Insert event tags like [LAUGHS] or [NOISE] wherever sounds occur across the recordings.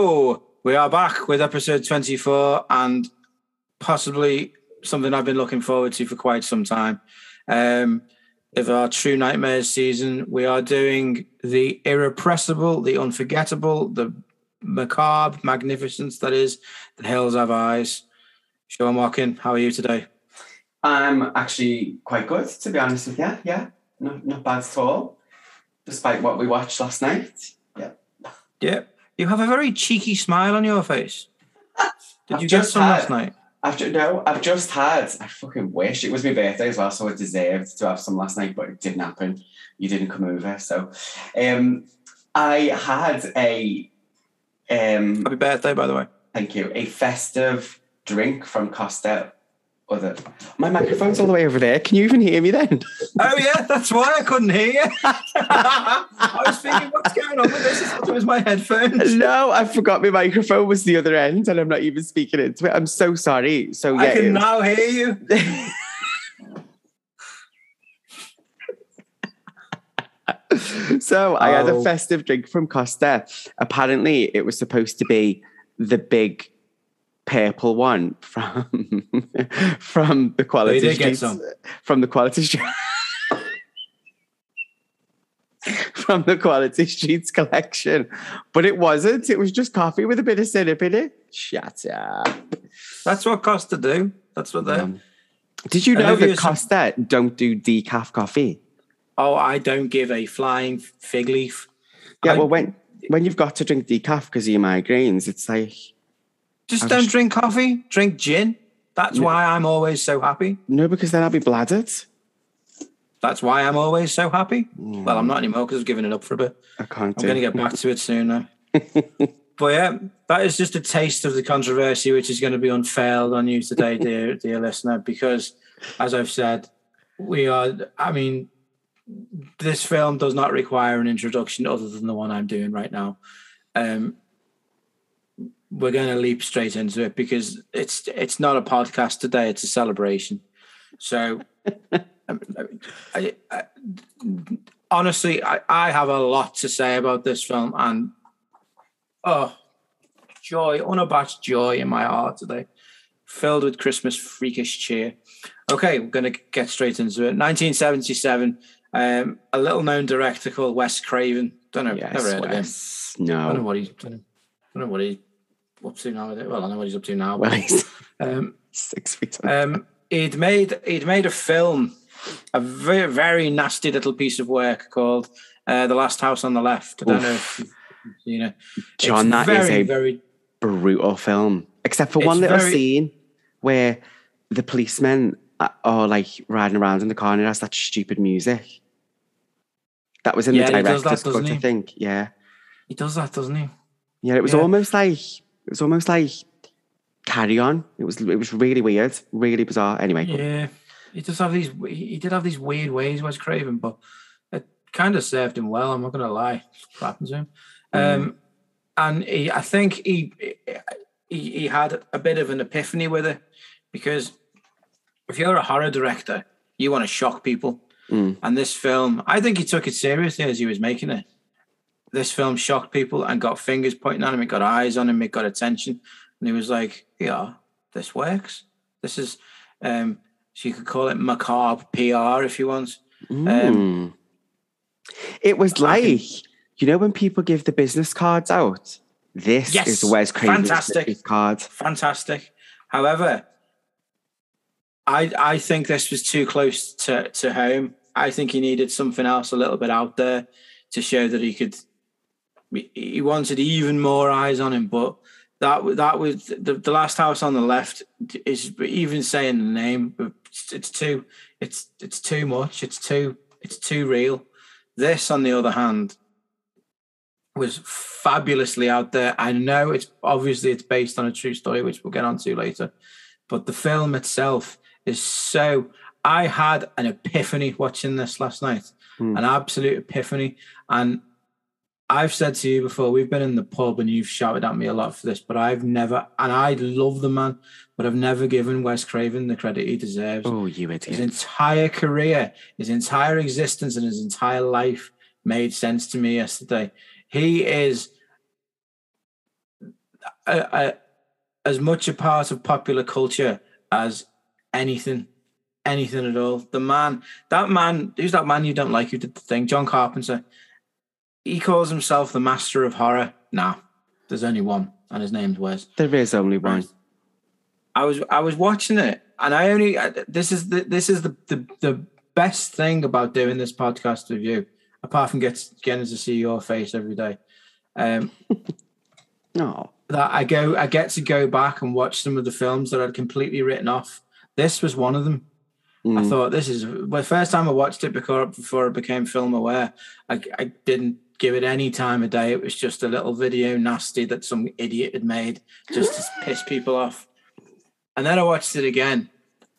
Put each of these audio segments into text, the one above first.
Hello, we are back with episode 24 and possibly something I've been looking forward to for quite some time. Um, of our True Nightmares season, we are doing the irrepressible, the unforgettable, the macabre magnificence that is The Hills Have Eyes. Sean Walkin, how are you today? I'm actually quite good, to be honest with you. Yeah, not, not bad at all, despite what we watched last night. Yeah. Yeah, you have a very cheeky smile on your face. Did I've you get some had- last night? I've ju- no, I've just had. I fucking wish it was my birthday as well, so I deserved to have some last night, but it didn't happen. You didn't come over, so um, I had a um, Happy birthday, by the way. thank you, a festive drink from Costa. Oh, other, my microphone's all the way over there. Can you even hear me then? [LAUGHS] Oh yeah, that's why I couldn't hear you. I was thinking, what's going on with this? I thought it was my headphones. no, I forgot my microphone was the other end, and I'm not even speaking into it. I'm so sorry. So yeah, I can it- now hear you. [LAUGHS] so I had a Oh. festive drink from Costa. Apparently, it was supposed to be the big purple one from [LAUGHS] from the quality did get some. from the quality street [LAUGHS] from the quality streets collection, but it wasn't. It was just coffee with a bit of syrup in it. Shut up. That's what Costa do. That's what they. Um, Did you know that some- Costa don't do decaf coffee? Oh, I don't give a flying fig leaf. Yeah, I- well, when when you've got to drink decaf because of your migraines, it's like Just I don't was- drink coffee. Drink gin. That's Yeah. why I'm always so happy. no, because then I'll be bladdered. That's why I'm always so happy. Well, I'm not anymore because I've given it up for a bit. I can't I'm going to get back to it soon now. [LAUGHS] but yeah, that is just a taste of the controversy which is going to be unfurled on you today, [LAUGHS] dear dear listener. Because, as I've said, we are. I mean, this film does not require an introduction other than the one I'm doing right now. Um, we're going to leap straight into it because it's it's not a podcast today; it's a celebration. So, [LAUGHS] um, I, I, honestly, I, I have a lot to say about this film, and oh, joy, unabashed joy in my heart today, filled with Christmas freakish cheer. Okay, we're going to get straight into it. 1977, um, a little known director called Wes Craven. Don't know, Yes, never heard of him. Wes. I don't know what he's don't know, don't know what he's up to now. Well, I know what he's up to now. Well, he's [LAUGHS] um, six feet. um, he'd made he'd made a film, a very very nasty little piece of work called uh, "The Last House on the Left." I don't know if you've seen it. John, It's that is very a very brutal film, except for one little very- scene where the policemen are- like riding around in the car and it has that stupid music. That was in Yeah, the he does that, director's cut, I think. Yeah, he does that, doesn't he? yeah. It was Yeah. almost like it was almost like Carry On. It was it was really weird, really bizarre. Anyway, Yeah, he does have these. He did have these weird ways, Wes Craven, but it kind of served him well. I'm not going to lie. What happened to him? Um, and he, I think he, he he had a bit of an epiphany with it because if you're a horror director, you want to shock people. Mm. And this film, I think he took it seriously as he was making it. This film shocked people and got fingers pointing at him. It got eyes on him. It got attention, and he was like, "Yeah, this works. This is." Um, so you could call it macabre PR if you want. Mm. it was like can- you know when people give the business cards out. This Yes, is Wes Craven's fantastic. business card. fantastic. However, I I think this was too close to, to home. I think he needed something else a little bit out there to show that he could. He wanted even more eyes on him, but that that was the, the last house on the left is even saying the name. It's, it's too it's it's too much. It's too it's too real. This, on the other hand, was fabulously out there. I know it's obviously it's based on a true story, which we'll get onto later, but the film itself is so. I had an epiphany watching this last night, Hmm. an absolute epiphany, and I've said to you before, we've been in the pub and you've shouted at me a lot for this, but I've never, and I love the man, but I've never given Wes Craven the credit he deserves. Oh, you idiot. His entire career, his entire existence, and his entire life made sense to me yesterday. He is a, a, as much a part of popular culture as anything, anything at all. The man, that man, who's that man you don't like who did the thing? John Carpenter. He calls himself the master of horror. Nah, there's only one, and his name's Wes. There is only one. I was I was watching it, and I only this is the this is the the, the best thing about doing this podcast with you, apart from get, getting to see your face every day. Um, no, [LAUGHS] that I go I get to go back and watch some of the films that I'd completely written off. This was one of them. Mm. I thought this is the first time I watched it before before I became film aware. I, I didn't give it any time of day. It was just a little video nasty that some idiot had made just to [LAUGHS] piss people off. And then I watched it again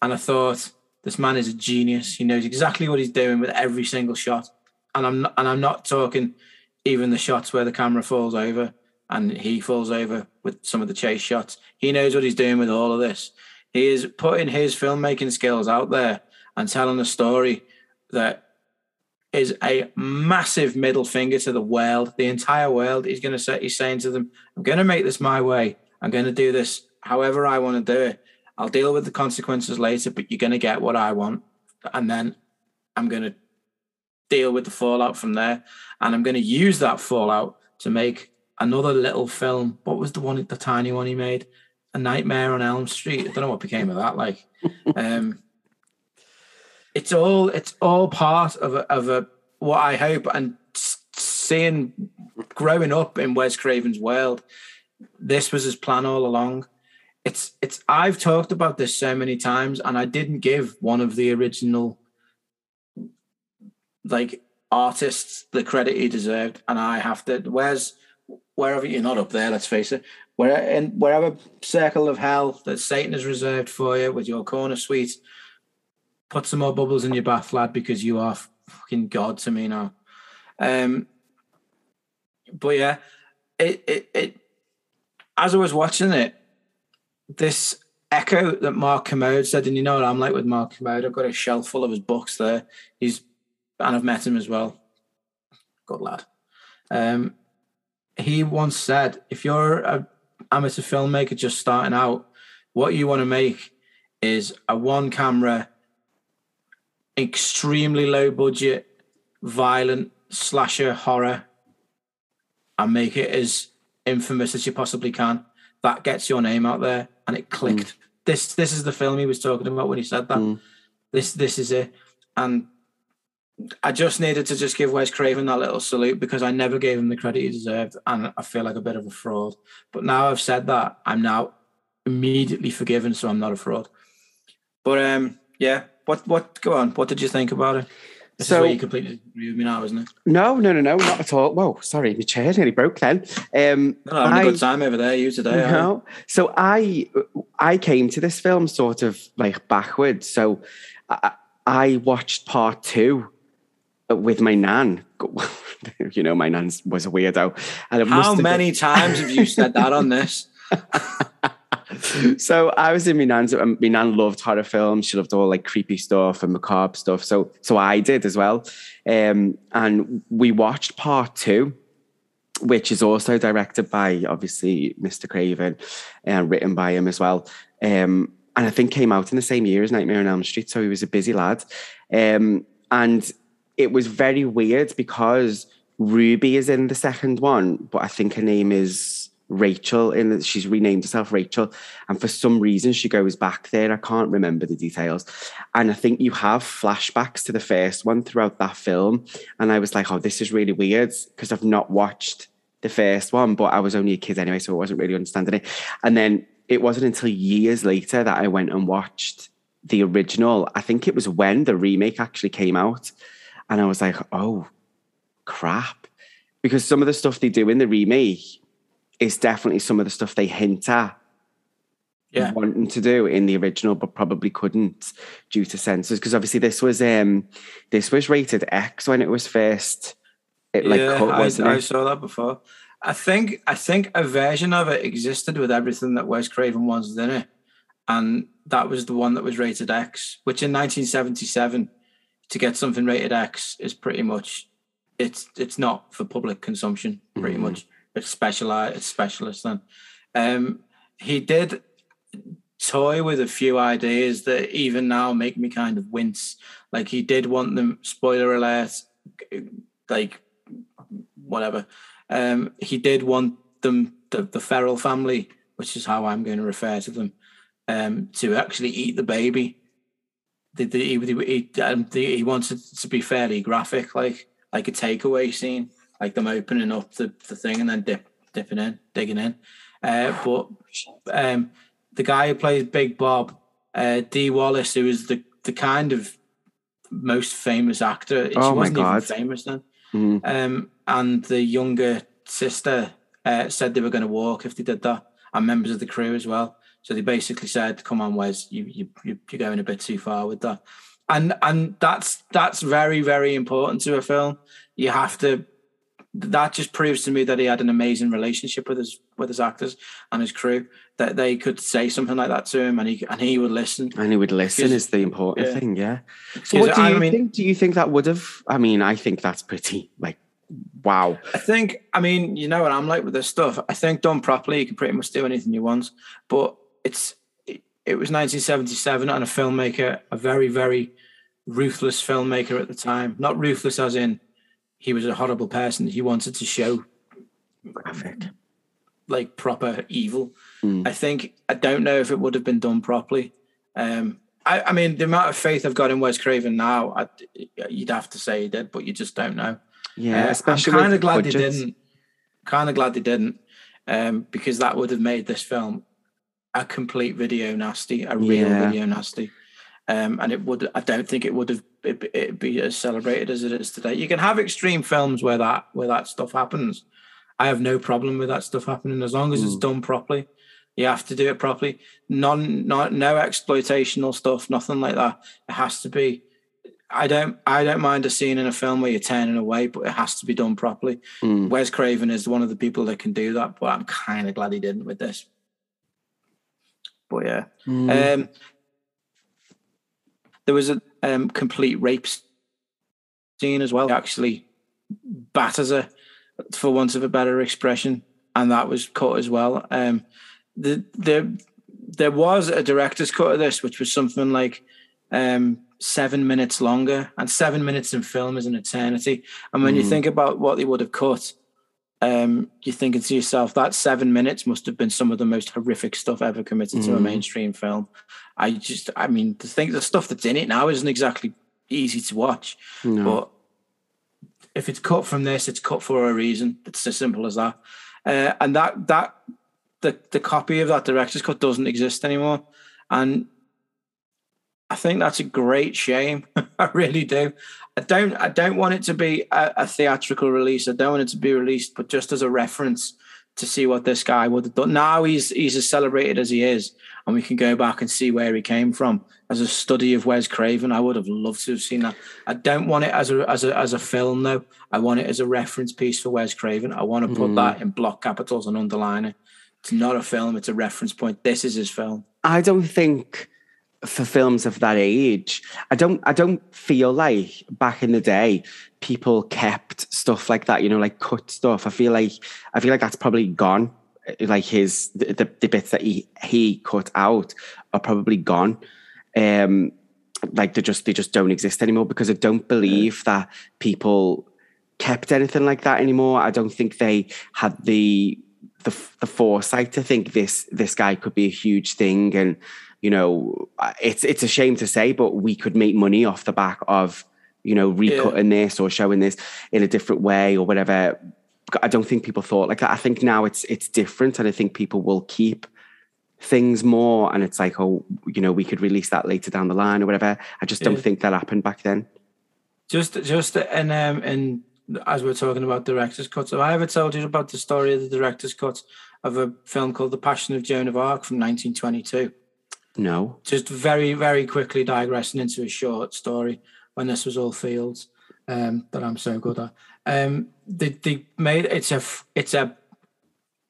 and I thought, this man is a genius. He knows exactly what he's doing with every single shot. And I'm not, and I'm not talking even the shots where the camera falls over and he falls over with some of the chase shots. He knows what he's doing with all of this. He is putting his filmmaking skills out there and telling a story that is a massive middle finger to the world, the entire world. He's going to say, he's saying to them, I'm going to make this my way. I'm going to do this however I want to do it. I'll deal with the consequences later, but you're going to get what I want. And then I'm going to deal with the fallout from there. And I'm going to use that fallout to make another little film. What was the one, the tiny one he made? A Nightmare on Elm Street. I don't know what became of that. Like, [LAUGHS] um, it's all it's all part of a, of a what I hope and seeing growing up in Wes Craven's world. This was his plan all along it's it's I've talked about this so many times, and I didn't give one of the original like artists the credit he deserved, and I have to. Where's wherever you're not up there, let's face it. Where in wherever circle of hell that Satan has reserved for you with your corner suite, put some more bubbles in your bath, lad, because you are fucking god to me now. Um, but yeah, it it it. As I was watching it, this echo that Mark Kermode said, and you know what I'm like with Mark Kermode. I've got a shelf full of his books there. He's and I've met him as well. Good lad. Um, he once said, if you're an amateur filmmaker just starting out, what you want to make is a one camera, extremely low budget, violent slasher horror, and make it as infamous as you possibly can. That gets your name out there and it clicked. Mm. This this is the film he was talking about when he said that. Mm. This this is it. And I just needed to just give Wes Craven that little salute because I never gave him the credit he deserved, and I feel like a bit of a fraud. But now I've said that, I'm now immediately forgiven, so I'm not a fraud. But um, yeah, what what go on? What did you think about it? This so, is where you completely agree with me now, isn't it? No, no, no, no, not at all. Whoa, sorry, my chair nearly broke then. Um, no, having I, a good time over there, you today. No, so I I came to this film sort of like backwards. So I, I watched part two with my nan. [LAUGHS] you know, my nan was a weirdo. And How many times have you said that on this? [LAUGHS] [LAUGHS] [LAUGHS] so I was in my nan's. Um, my nan loved horror films. She loved all like creepy stuff and macabre stuff. So so I did as well. Um, and we watched part two, which is also directed by obviously Mr. Craven and written by him as well. Um, and I think came out in the same year as Nightmare on Elm Street. So he was a busy lad. Um, and it was very weird because Ruby is in the second one, but I think her name is Rachel in that she's renamed herself Rachel. And for some reason, she goes back there. I can't remember the details. And I think you have flashbacks to the first one throughout that film. And I was like, oh, this is really weird because I've not watched the first one, but I was only a kid anyway, so I wasn't really understanding it. And then it wasn't until years later that I went and watched the original. I think it was when the remake actually came out. And I was like, oh, crap. Because some of the stuff they do in the remake is definitely some of the stuff they hint at yeah. wanting to do in the original, but probably couldn't due to censors. Because obviously this was um this was rated X when it was first. It like yeah, cut, I? I saw that before. I think I think a version of it existed with everything that Wes Craven was in it, and that was the one that was rated X. Which in 1977, to get something rated X is pretty much it's it's not for public consumption. Pretty mm-hmm. much specialized, specialist then. Um, he did toy with a few ideas that even now make me kind of wince. Like he did want them, spoiler alert, like whatever. Um, he did want them, the, the feral family, which is how I'm going to refer to them, um, to actually eat the baby. The, the, he, he, um, the, he wanted to be fairly graphic, like like a takeaway scene, like them opening up the, the thing and then dip, dipping in, digging in. Uh, but um, the guy who plays Big Bob, uh, Dee Wallace, who is the the kind of most famous actor. She Oh, wasn't God. even famous then. Mhm. Um, and the younger sister uh, said they were going to walk if they did that, and members of the crew as well. So they basically said, "Come on, Wes, you you- you're going a bit too far with that." And and that's that's very very important to a film. You have to. That just proves to me that he had an amazing relationship with his with his actors and his crew. That they could say something like that to him, and he and he would listen. And he would listen is the important yeah. thing, yeah. So what do I you mean- think? Do you think that would have? I mean, I think that's pretty like, wow. I think, I mean, you know what I'm like with this stuff. I think done properly, you can pretty much do anything you want. But it's it, it was 1977, and a filmmaker, a very very ruthless filmmaker at the time. Not ruthless as in he was a horrible person. He wanted to show Graphic. like proper evil. Mm. I think I don't know if it would have been done properly. Um, I, I mean, the amount of faith I've got in Wes Craven now, I, you'd have to say he did, but you just don't know. Yeah, Uh, especially I'm kind of glad budgets. they didn't. Kind of glad they didn't, um, because that would have made this film a complete video nasty, a real Yeah. video nasty, um, and it would. I don't think it would have it, it'd be as celebrated as it is today. You can have extreme films where that where that stuff happens. I have no problem with that stuff happening as long as it's Mm. done properly. You have to do it properly. None, not no exploitational stuff, nothing like that. It has to be. I don't, I don't mind a scene in a film where you're turning away, but it has to be done properly. Mm. Wes Craven is one of the people that can do that, but I'm kind of glad he didn't with this. But yeah, Mm. um, there was a um, complete rape scene as well. He actually batters her, for want of a better expression, and that was cut as well. Um, the the there was a director's cut of this, which was something like um, seven minutes longer, and seven minutes in film is an eternity. And when you Mhm. think about what they would have cut, um, you're thinking to yourself that seven minutes must have been some of the most horrific stuff ever committed to a Mhm. mainstream film. I just, I mean, the thing, the stuff that's in it now isn't exactly easy to watch, no. but if it's cut from this, it's cut for a reason. It's as simple as that. Uh, and that that the the copy of that director's cut doesn't exist anymore, and I think that's a great shame. [LAUGHS] I really do. I don't I don't want it to be a, a theatrical release. I don't want it to be released, but just as a reference to see what this guy would have done. Now he's he's as celebrated as he is, and we can go back and see where he came from. As a study of Wes Craven, I would have loved to have seen that. I don't want it as a as a as a film though. I want it as a reference piece for Wes Craven. I want to put Mm. that in block capitals and underline it. It's not a film; it's a reference point. This is his film. I don't think for films of that age, I don't I don't feel like back in the day people kept stuff like that, you know, like cut stuff. I feel like I feel like that's probably gone. Like his the, the, bits that he he cut out are probably gone. Um like they just they just don't exist anymore because I don't believe that people kept anything like that anymore. I don't think they had the the, the foresight to think this this guy could be a huge thing and you know it's it's a shame to say but we could make money off the back of you know recutting this or showing this in a different way or whatever i don't think people thought like that i think now it's it's different and i think people will keep things more and it's like oh you know we could release that later down the line or whatever i just don't Yeah. think that happened back then Just, just, and um, and as we're talking about director's cuts, have I ever told you about the story of the director's cut of a film called The Passion of Joan of Arc from 1922? no Just very, very quickly digressing into a short story when this was all fields um, that I'm so good at. Um, they, they made it's a it's a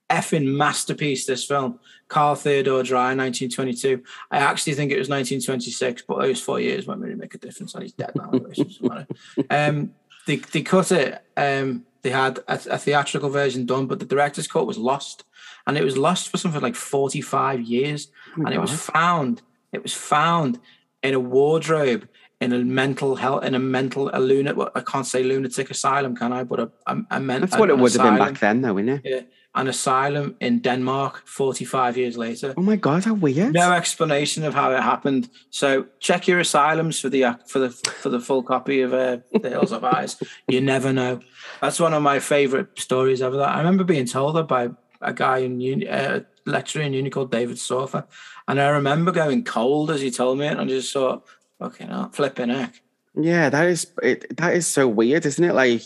effing masterpiece. This film, Carl Theodor Dreyer, 1922. I actually think it was 1926, but those four years won't really make a difference. And he's dead now. anyway, so it doesn't matter. um, they they cut it um, they had a, a theatrical version done, but the director's cut was lost, and it was lost for something like forty five years, Oh and it was found. It was found in a wardrobe in a mental health in a mental a lunatic. I can't say lunatic asylum, can I? But a, a, a men- That's what it would have been asylum- back then, though, isn't it? An asylum in Denmark, forty five years later. Oh my god, how weird! No explanation of how it happened. So check your asylums for the for the for the full copy of uh, The Hills of Eyes. [LAUGHS] You never know. That's one of my favorite stories ever. that I remember being told that by a guy in uni, uh, lecturer in uni called David Sofer, and I remember going cold as he told me it, and I just thought, okay, no, flipping heck. Yeah, that is it, that is so weird, isn't it? Like,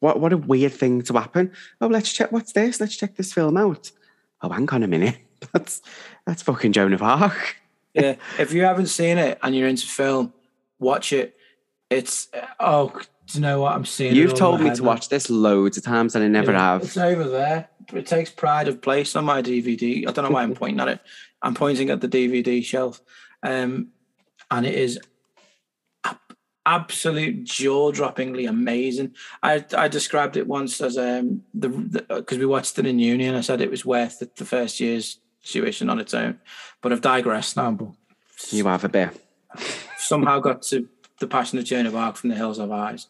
what what a weird thing to happen. Oh, let's check. What's this? Let's check this film out. Oh, hang on a minute. [LAUGHS] That's that's fucking Joan of Arc. Yeah, [LAUGHS] if you haven't seen it and you're into film, watch it. It's oh, do you know what I'm seeing? You've told me to now. watch this loads of times, and I never Yeah, have. It's over there. It takes pride of place on my DVD. I don't know why I'm [LAUGHS] pointing at it. I'm pointing at the DVD shelf, um, and it is ab- absolute jaw-droppingly amazing. I I described it once as um the because we watched it in uni, and I said it was worth the, the first year's tuition on its own. But I've digressed now. You have a bit. somehow got to the Passion of Joan of Arc from the Hills of Eyes.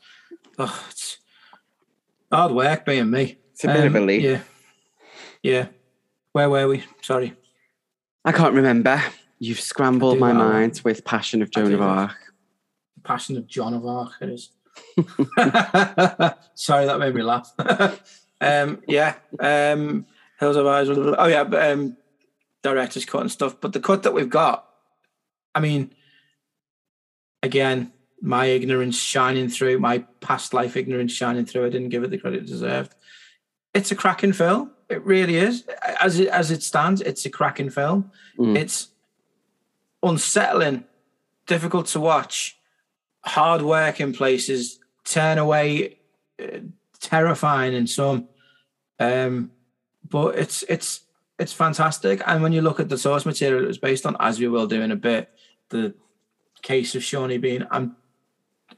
Oh, it's hard work being me. It's a bit of a Um, leap. Yeah. Yeah. Where were we? Sorry. I can't remember. You've scrambled my mind with Passion of Joan of. Arc. Passion of John of Arc it is. [LAUGHS] Sorry, that made me laugh. [LAUGHS] um, yeah. Um, Hills of Eyes. Oh yeah, but, um, director's cut and stuff. But the cut that we've got, I mean, again, my ignorance shining through, my past life ignorance shining through. I didn't give it the credit it deserved. It's a cracking film. It really is. As it as it stands, it's a cracking film. Mm. It's unsettling, difficult to watch, hard work in places, turn away, uh, terrifying in some. Um, but it's it's it's fantastic. And when you look at the source material it was based on, as we will do in a bit, the case of Shawnee Bean. I'm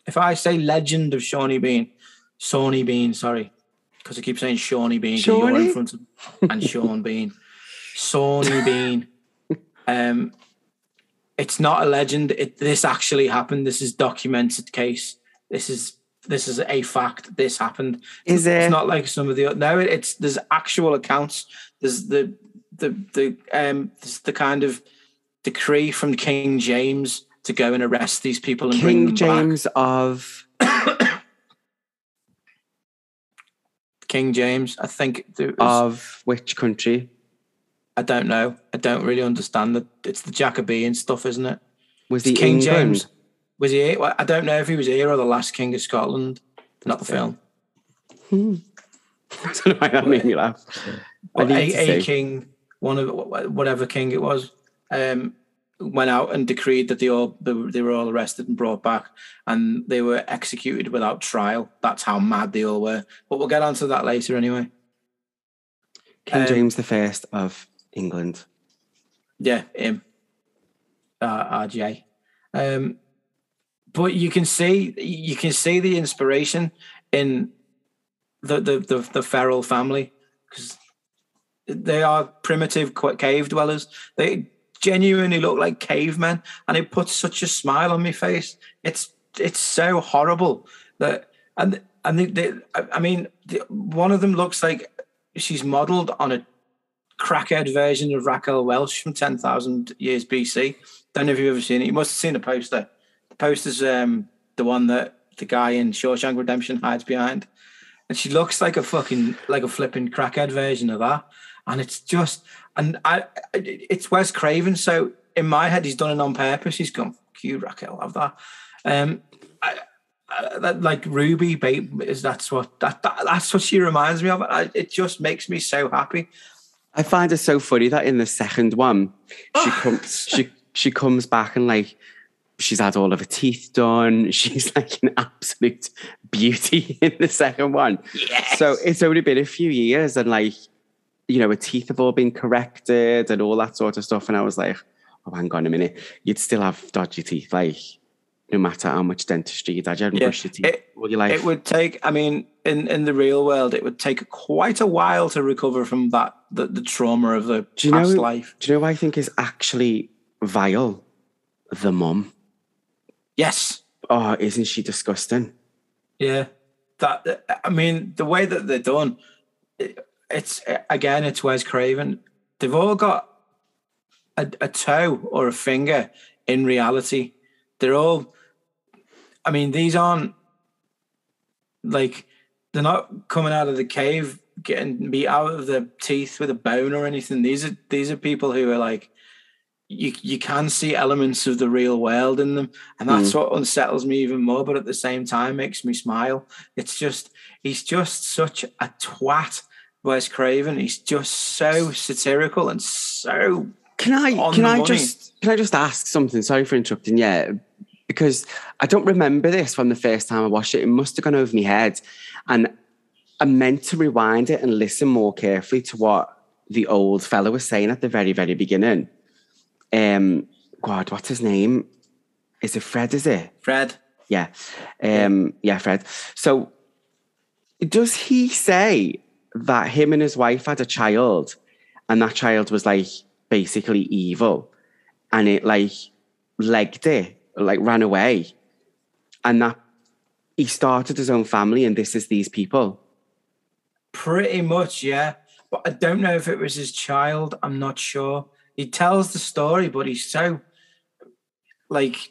if I say legend of Shawnee Bean, Shawnee Bean, sorry, because I keep saying Shawnee Bean, 'cause you're Shawnee? in front of and Sean Bean, Shawnee Bean. [LAUGHS] Um, it's not a legend. It, this actually happened. This is documented case. This is this is a fact. This happened. Is it? It's not like some of the no. it- It's there's actual accounts. There's the the the um there's the kind of decree from King James to go and arrest these people and bring King them James of. [COUGHS] King James. I think was, of which country? I don't know. I don't really understand that. It's the Jacobean stuff, isn't it? Was he King England? James. Was he? here? Well, I don't know if he was here or the last King of Scotland. Not the film. [LAUGHS] I don't know why that made me laugh. Need a, a king, one of whatever king it was, um, went out and decreed that they all they were, they were all arrested and brought back, and they were executed without trial. That's how mad they all were. But we'll get onto that later anyway. King um, James the First of England. Yeah, him. Uh, RJ. Um, but you can see you can see the inspiration in the the the, the feral family because they are primitive cave dwellers. They genuinely look like cavemen, and it puts such a smile on my face. It's it's so horrible that and and they, they, I mean one of them looks like she's modelled on a crackhead version of Raquel Welch from 10,000 years BC. Don't know if you've ever seen it. You must have seen the poster. The poster's um, the one that the guy in Shawshank Redemption hides behind. And she looks like a fucking, like a flipping crackhead version of that. And it's just, and I, it's Wes Craven. So in my head, he's done it on purpose. He's gone, you, Raquel, have that. Um, I, I, that, like Ruby, babe, is that's what that, that that's what she reminds me of. I, it just makes me so happy. I find it so funny that in the second one, she comes she she comes back and like she's had all of her teeth done. [LAUGHS] She's like an absolute beauty [LAUGHS] in the second one. Yes. So it's only been a few years and like, you know, her teeth have all been corrected and all that sort of stuff. And I was like, oh, hang on a minute. You'd still have dodgy teeth. Like, no matter how much dentistry you did. You hadn't Yeah. brushed your teeth It- all your life. It would take. I mean, in in the real world, it would take quite a while to recover from that the, the trauma of the Do you past know- life. Do you know what I think is actually vile? The mum. Yes. Oh, isn't she disgusting? Yeah. That. I mean, the way that they're done, it, it's again, it's Wes Craven. They've all got a, a toe or a finger in reality. They're all. I mean, these aren't like they're not coming out of the cave getting beat out of the teeth with a bone or anything. These are these are people who are like you you can see elements of the real world in them, and that's hmm. what unsettles me even more. But at the same time, makes me smile. It's just he's just such a twat, Wes Craven. He's just so satirical and so Can I can I money. just can I just ask something? Sorry for interrupting. Yeah, because I don't remember this from the first time I watched it. It must have gone over my head, and I meant to rewind it and listen more carefully to what the old fellow was saying at the very very beginning. Um, God, what's his name? Is it Fred? Is it? Fred. Yeah. Um, yeah, Fred. So does he say that him and his wife had a child and that child was like basically evil and it like legged it, like ran away and that he started his own family and this is these people? Pretty much, yeah. But I don't know if it was his child. I'm not sure. He tells the story, but he's so like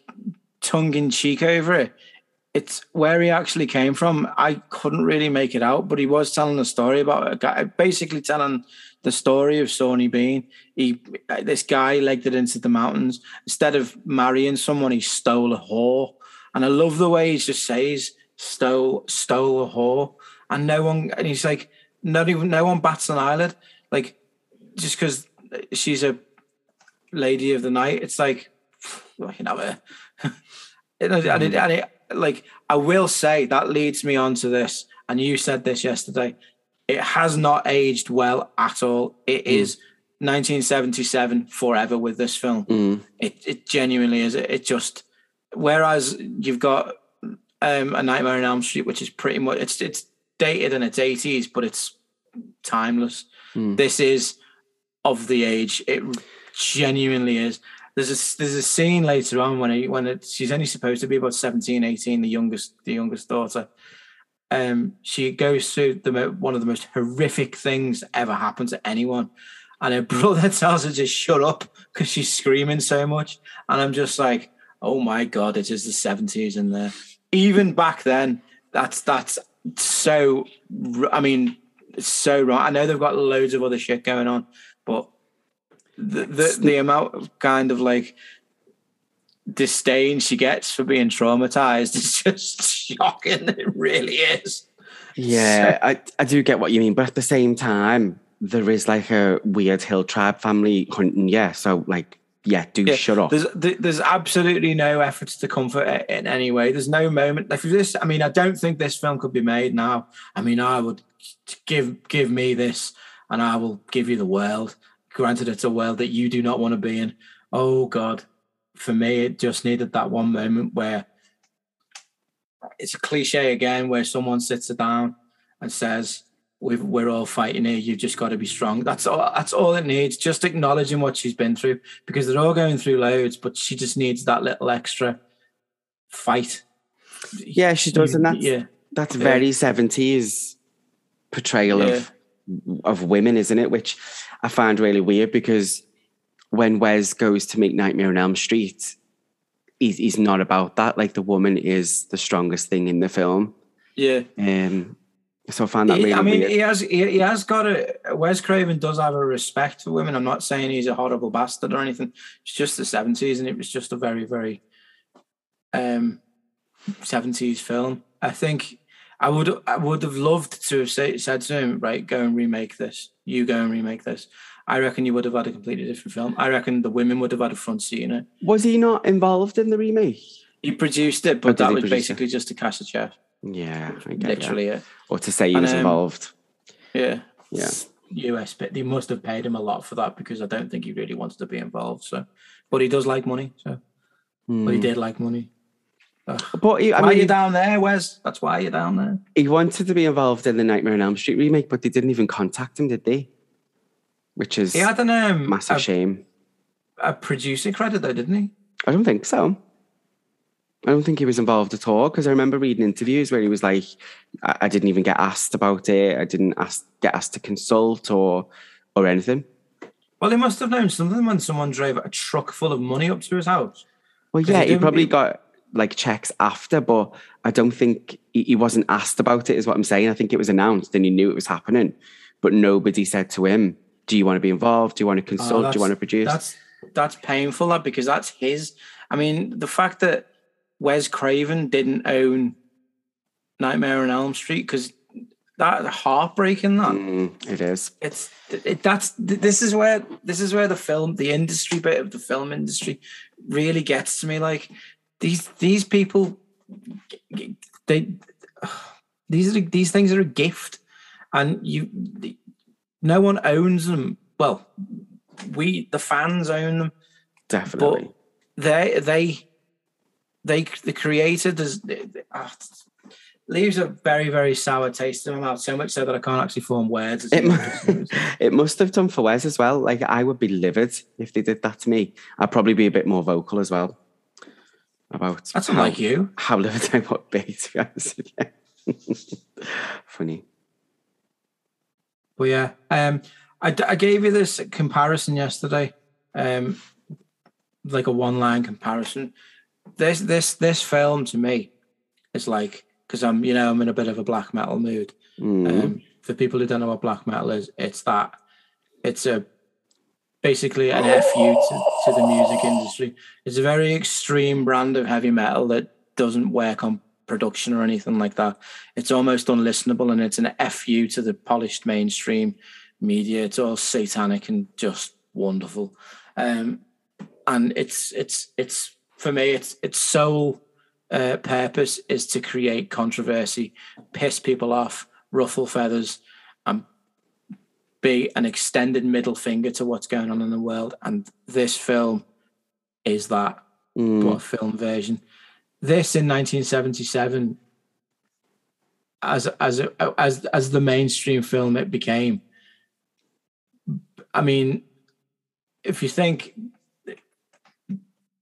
tongue in cheek over it. It's where he actually came from. I couldn't really make it out, but he was telling a story about a guy, basically telling the story of Sawney Bean. He, this guy legged it into the mountains. Instead of marrying someone, he stole a whore. And I love the way he just says stole stole a whore, and no one. And he's like, not even no one bats an eyelid. Like just because she's a lady of the night, it's like you know. uh, and, it, and, it, and it, like I will say that leads me on to this, and you said this yesterday. It has not aged well at all. It is 1977 forever with this film. Mm. It it genuinely is. It, it just whereas you've got um, a Nightmare on Elm Street, which is pretty much it's it's dated in its 80s, but it's timeless. Mm. This is of the age. It genuinely is. There's a there's a scene later on when he, when it, she's only supposed to be about 17, 18, the youngest the youngest daughter. Um, she goes through the one of the most horrific things ever happened to anyone, and her [LAUGHS] brother tells her to shut up because she's screaming so much. And I'm just like, oh my god, it is the 70s in there. Even back then, that's that's so. I mean, it's so wrong. I know they've got loads of other shit going on, but the the, the amount of kind of like disdain she gets for being traumatized is [LAUGHS] just shocking. It really is. Yeah, I, I do get what you mean, but at the same time, there is like a weird hill tribe family hunting. Yeah, so like, yeah, do Yeah, shut up. There's there's absolutely no efforts to comfort it in any way. There's no moment. Like if this, I mean, I don't think this film could be made now. I mean, I would give give me this, and I will give you the world. Granted, it's a world that you do not want to be in. Oh God, for me, it just needed that one moment where it's a cliche again, where someone sits her down and says, We've, "We're all fighting here. You've just got to be strong." That's all. That's all it needs. Just acknowledging what she's been through, because they're all going through loads, but she just needs that little extra fight. Yeah, she does, and that's yeah, that's Yeah. very seventies portrayal of of women, isn't it? Which I find really weird because when Wes goes to make Nightmare on Elm Street, he's, he's not about that. Like the woman is the strongest thing in the film. yeah. Um, so I find that He- really I mean, weird. he has he, he has got a Wes Craven does have a respect for women. I'm not saying he's a horrible bastard or anything. It's just the seventies, and it was just a very very um seventies film. I think I would I would have loved to have say, said to him, right, go and remake this. You go and remake this. I reckon you would have had a completely different film. I reckon the women would have had a front seat in it. Was he not involved in the remake? He produced it, but that was produce it? basically just to cash a check. Yeah, I get Literally, that. yeah. Or to say he And, was um, involved. Yeah. Yeah. US, but they must have paid him a lot for that because I don't think he really wanted to be involved. So, but he does like money. So, but he Hmm. did like money. But he, I why are you down there, Wes? That's why you're down there. he wanted to be involved in the Nightmare on Elm Street remake, but they didn't even contact him, did they? Which is He had an, um, massive a, shame. a producer credit though, didn't he? I don't think so. I don't think he was involved at all because I remember reading interviews where he was like, I, I didn't even get asked about it. I didn't ask, get asked to consult or or anything. Well, he must have known something when someone drove a truck full of money up to his house. Well, yeah, he he probably he- got like checks after, but I don't think he, he wasn't asked about it, is what I'm saying. I think it was announced and he knew it was happening, but nobody said to him, Do you want to be involved? Do you want to consult? Do you Oh, want to produce? That's that's painful, that because that's his. I mean, the fact that Wes Craven didn't own Nightmare on Elm Street because that heartbreaking. That Mm, it is. it's it, that's this is where this is where the film the industry bit of the film industry really gets to me like these these people they these are these things are a gift and you no one owns them well we the fans own them Definitely. they they they the creator does uh, leaves a very very sour taste in my mouth so much so that i can't actually form words It, mu- [LAUGHS] it must have done for Wes as well. Like I would be livid if they did that to me. I'd probably be a bit more vocal as well about that's how, not like you how [LAUGHS] livid I would be. To be honest with you, [LAUGHS] funny. But yeah, um, I, d- I gave you this comparison yesterday, um, like a one line comparison. This this this film to me is like because I'm you know I'm in a bit of a black metal mood. Mm. Um, for people who don't know what black metal is, it's that it's a basically an fu to, to the music industry. It's a very extreme brand of heavy metal that doesn't work on production or anything like that. It's almost unlistenable, and it's an fu to the polished mainstream media. It's all satanic and just wonderful. Um, and it's it's it's for me, it's its sole uh, purpose is to create controversy, piss people off, ruffle feathers, and be an extended middle finger to what's going on in the world. And this film is that, Mm. but a film version. This in 1977, as as as as the mainstream film it became. I mean, if you think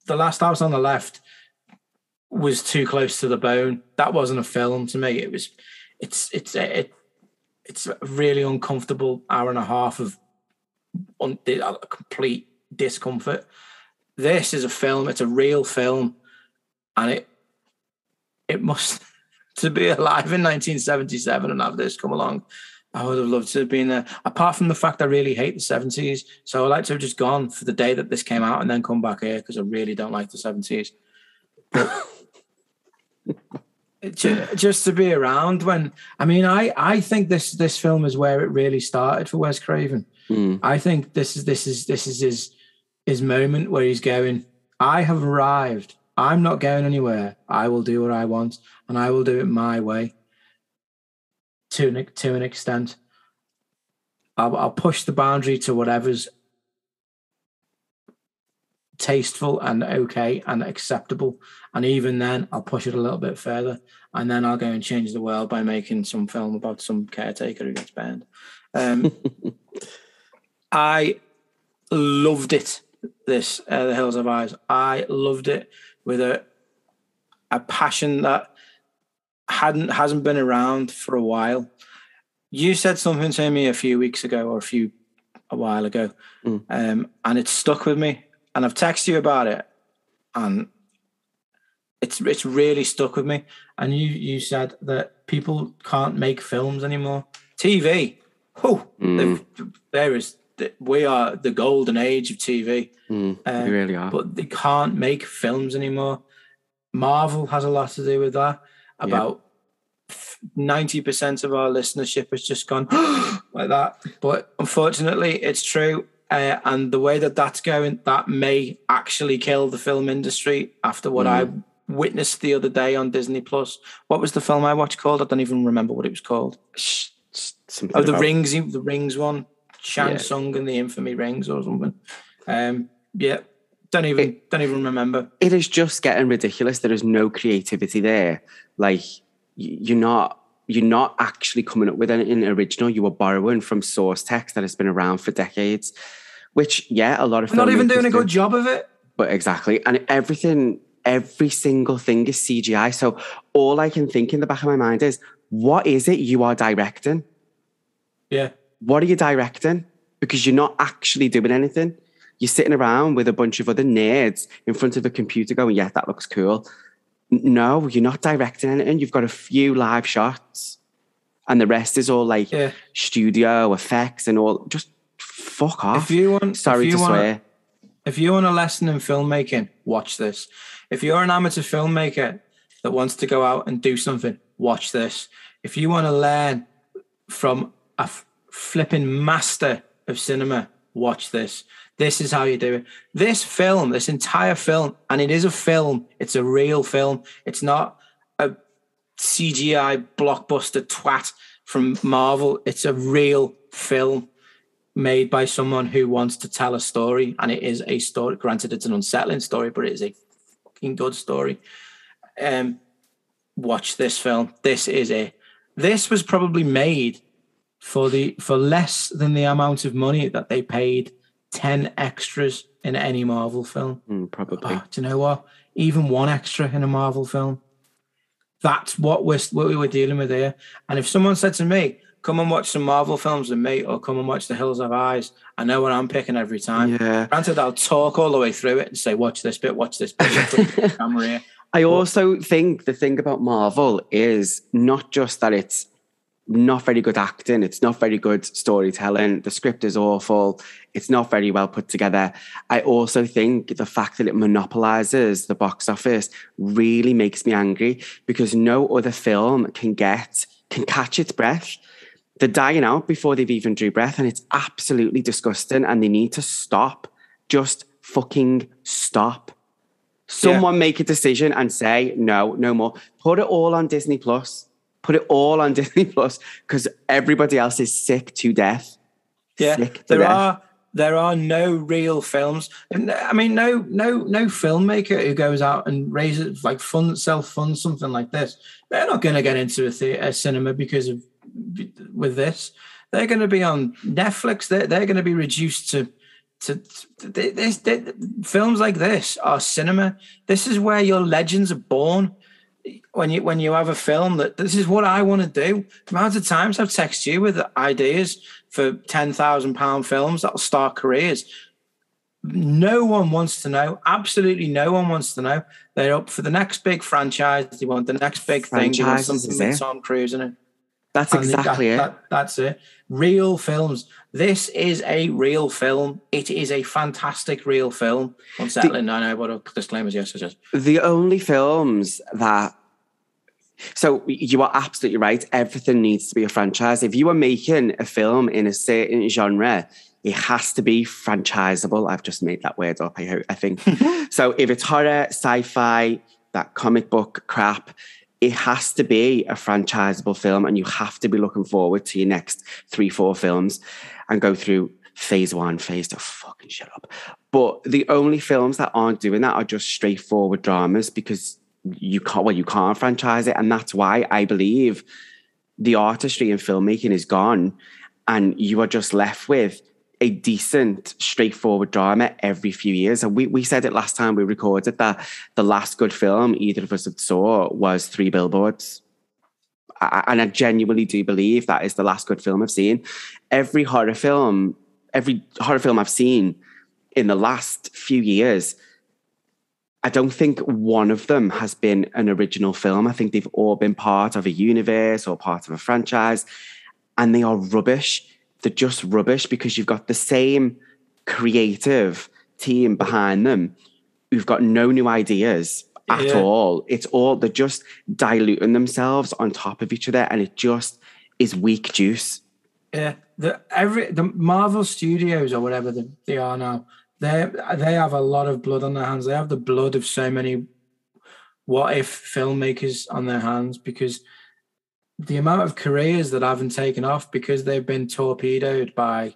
the last house on the left was too close to the bone, that wasn't a film to me. It was, it's it's it, it's a really uncomfortable hour and a half of un, complete discomfort. This is a film. It's a real film, and it it must [LAUGHS] to be alive in 1977 and have this come along. I would have loved to have been there. Apart from the fact I really hate the 70s, so I'd like to have just gone for the day that this came out and then come back here because I really don't like the 70s. [LAUGHS] Ju- just to be around when I mean I I think this this film is where it really started for Wes Craven. Mm. I think this is this is this is his his moment where he's going. I have arrived. I'm not going anywhere. I will do what I want, and I will do it my way. To an to an extent, I'll, I'll push the boundary to whatever's tasteful and okay and acceptable, and even then, I'll push it a little bit further, and then I'll go and change the world by making some film about some caretaker who gets banned. Um, [LAUGHS] I loved it. This uh, The Hills of Eyes. I loved it with a a passion that hadn't hasn't been around for a while. You said something to me a few weeks ago or a few a while ago, Mm. um, and it stuck with me. And I've texted you about it, and it's it's really stuck with me. And you you said that people can't make films anymore. TV, oh, Mm. there is we are the golden age of TV, Mm. We really are. but they can't make films anymore. Marvel has a lot to do with that. About ninety percent of our listenership has just gone [GASPS] like that. But unfortunately, it's true. Uh, and the way that that's going, that may actually kill the film industry. After what I witnessed the other day on Disney Plus, what was the film I watched called? I don't even remember what it was called. Something Oh, the about- rings, the rings one, Shang Yeah. Tsung and the infamy rings or something. Um, yeah, don't even don't even remember. It is just getting ridiculous. There is no creativity there. Like you're not you're not actually coming up with anything original. You are borrowing from source text that has been around for decades. Which, yeah, a lot of not even doing a good job of it. But exactly. And everything, every single thing is CGI. So all I can think in the back of my mind is, what is it you are directing? Yeah. What are you directing? Because you're not actually doing anything. You're sitting around with a bunch of other nerds in front of a computer going, yeah, that looks cool. No, you're not directing anything. You've got a few live shots. And the rest is all like Yeah. studio effects and all. Just fuck off. If you want, Sorry you to want, swear. If you want a lesson in filmmaking, watch this. If you're an amateur filmmaker that wants to go out and do something, watch this. If you want to learn from a flipping master of cinema, watch this. This is how you do it. This film, this entire film, and it is a film, it's a real film. It's not a CGI blockbuster twat from Marvel. It's a real film made by someone who wants to tell a story, and it is a story. Granted, it's an unsettling story, but it is a fucking good story. Um, watch this film. This is it. This was probably made for the for less than the amount of money that they paid ten extras in any Marvel film. Mm, probably. Oh, do you know what? Even one extra in a Marvel film. That's what we're what we were dealing with here. And if someone said to me, "Come and watch some Marvel films with me," or "Come and watch The Hills Have Eyes," I know what I'm picking every time. Yeah. Granted, I'll talk all the way through it and say, "Watch this bit, watch this bit." [LAUGHS] camera here. I also think the thing about Marvel is not just that it's not very good acting, it's not very good storytelling, the script is awful, it's not very well put together. I also think the fact that it monopolizes the box office really makes me angry because no other film can get can catch its breath. They're dying out before they've even drew breath, and it's absolutely disgusting. And they need to stop. Just fucking stop. Someone make a decision and say no, no more. Put it all on Disney Plus. Put it all on [LAUGHS] Disney Plus because everybody else is sick to death. Yeah, Sick to there death. are there are no real films. And, I mean, no no no filmmaker who goes out and raises like fund self fund something like this. They're not going to get into a, the- a cinema because of with this. They're going to be on Netflix. They're they're going to be reduced to. To, this, films like this are cinema. This is where your legends are born. When you when you have a film that this is what I want to do. The amount of times I've texted you with ideas for ten thousand pound films that'll start careers. No one wants to know. Absolutely no one wants to know. They're up for the next big franchise. They want the next big thing. They want something with? Tom eh? Cruise in it. That's exactly that- it. that- that's it. Real films. This is a real film. It is a fantastic real film. Unsettling, I know, but disclaimers, yes, yes, yes. the only films that so you are absolutely right everything needs to be a franchise if you are making a film in a certain genre it has to be franchisable i've just made that word up i, ho- I think [LAUGHS] so if it's horror sci-fi that comic book crap it has to be a franchisable film and you have to be looking forward to your next three four films and go through phase one phase two. Fucking shut up. But the only films that aren't doing that are just straightforward dramas because you can't well you can't franchise it. And that's why i believe the artistry in filmmaking is gone. And you are just left with a decent straightforward drama every few years and we, we said it last time we recorded that the last good film either of us saw was three billboards I- and i genuinely do believe that is the last good film i've seen every horror film every horror film i've seen in the last few years I don't think one of them has been an original film. I think they've all been part of a universe or part of a franchise, and they are rubbish. They're just rubbish because you've got the same creative team behind them who've got no new ideas at Yeah. all. It's all, they're just diluting themselves on top of each other, and it just is weak juice. Yeah, the every the Marvel Studios or whatever the, they are now, they they have a lot of blood on their hands. They have the blood of so many what if filmmakers on their hands because the amount of careers that haven't taken off because they've been torpedoed by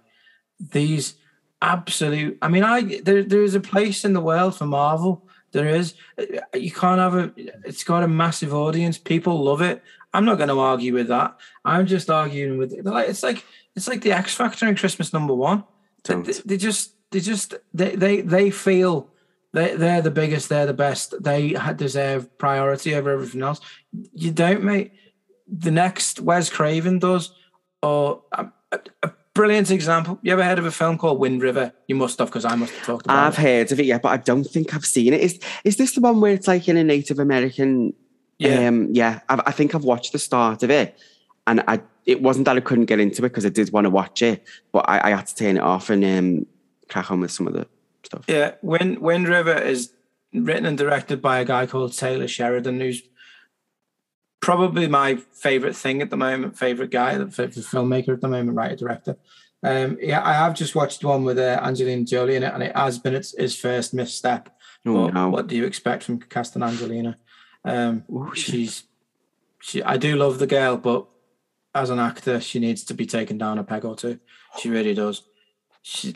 these absolute. I mean, I there there is a place in the world for Marvel. There is. You can't have a. It's got a massive audience. People love it. I'm not going to argue with that. I'm just arguing with like it's like it's like the X Factor in Christmas number one. They, they, they just they just they they they feel they they're the biggest. They're the best. They deserve priority over everything else. You don't, mate. The next Wes Craven does, or a, a, a brilliant example. You ever heard of a film called Wind River? You must have, because I must have talked about I've it. heard of it, yeah, but I don't think I've seen it. Is is this the one where it's like in a Native American? Yeah. um, yeah. I, I think I've watched the start of it, and I it wasn't that I couldn't get into it because I did want to watch it, but I, I had to turn it off and um, crack on with some of the stuff. Yeah, Wind Wind River is written and directed by a guy called Taylor Sheridan, who's probably my favorite thing at the moment, favorite guy, the favorite filmmaker at the moment, writer director. Um, yeah, I have just watched one with uh, Angelina Jolie in it, and it has been its, his first misstep. Oh no! what do you expect from casting Angelina? Um, Ooh, she's she. I do love the girl, but as an actor, she needs to be taken down a peg or two. She really does. She,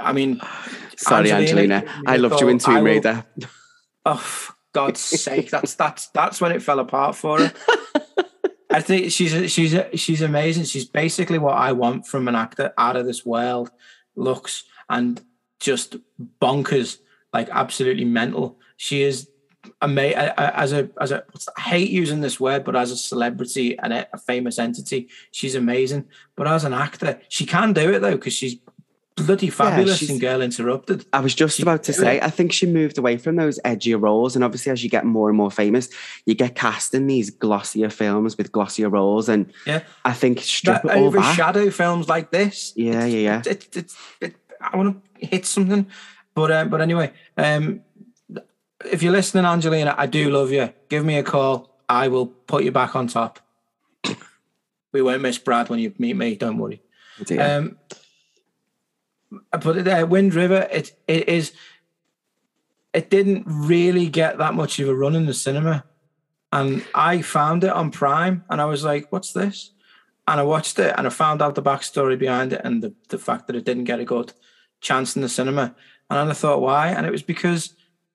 I mean, [SIGHS] Sorry, Angelina, Angelina. I loved you in Tomb Raider. [LAUGHS] Oh, God's sake! That's that's that's when it fell apart for her. [LAUGHS] I think she's she's she's amazing. She's basically what I want from an actor, out of this world looks and just bonkers, like absolutely mental. She is amazing as a as a. I hate using this word, but as a celebrity and a, a famous entity, she's amazing. But as an actor, she can do it though because she's bloody fabulous she's- in Girl Interrupted. I was just She about to say. I think she moved away from those edgier roles. And obviously, as you get more and more famous, you get cast in these glossier films with glossier roles. And Yeah. I think strip that it all back. overshadow films like this. Yeah, It's- yeah, yeah. It, it, it, I want to hit something, but uh, but anyway, um, if you're listening, Angelina, I do love you. Give me a call. I will put you back on top. We won't miss Brad when you meet me. Don't worry. Dear. Um, but uh, Wind River, it it is. It didn't really get that much of a run in the cinema, and I found it on Prime, and I was like, "What's this?" And I watched it, and I found out the backstory behind it, and the the fact that it didn't get a good chance in the cinema. And then I thought, why? And it was because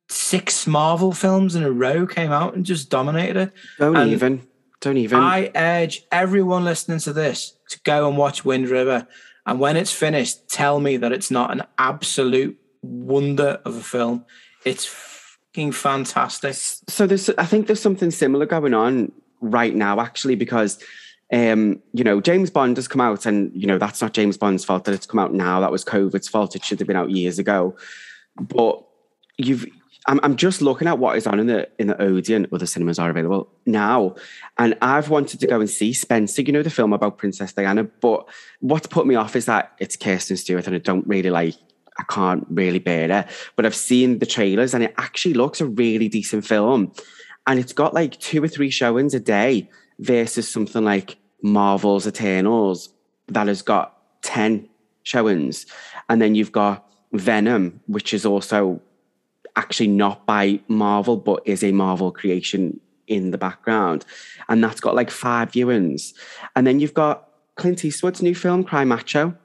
six Marvel films in a row came out and just dominated it. Don't and even. Don't even. I urge everyone listening to this to go and watch Wind River. And when it's finished, tell me that it's not an absolute wonder of a film. It's fucking fantastic. so there's I think there's something similar going on right now actually because um you know James Bond has come out and you know that's not James Bond's fault that it's come out now that was COVID's fault it should have been out years ago but you've I'm, I'm just looking at what is on in the in the Odeon other cinemas are available now and I've wanted to go and see Spencer you know the film about Princess Diana but what's put me off is that it's Kirsten Stewart and I don't really like I can't really bear it. But I've seen the trailers and it actually looks a really decent film. And it's got like two or three showings a day versus something like Marvel's Eternals that has got 10 showings. And then you've got Venom, which is also actually not by Marvel, but is a Marvel creation in the background. And that's got like five viewings. And then you've got Clint Eastwood's new film, Cry Macho.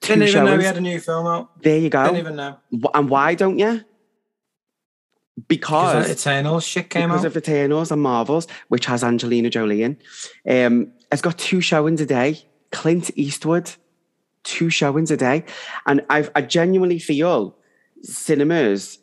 Two Didn't even know he had a new film out. There you go. Didn't even know. And why don't you? Because Because that Eternal shit came because out. Because of Eternals and Marvels, which has Angelina Jolie in. Um, it's got two showings a day. Clint Eastwood, two showings a day, and I've, I genuinely feel cinemas.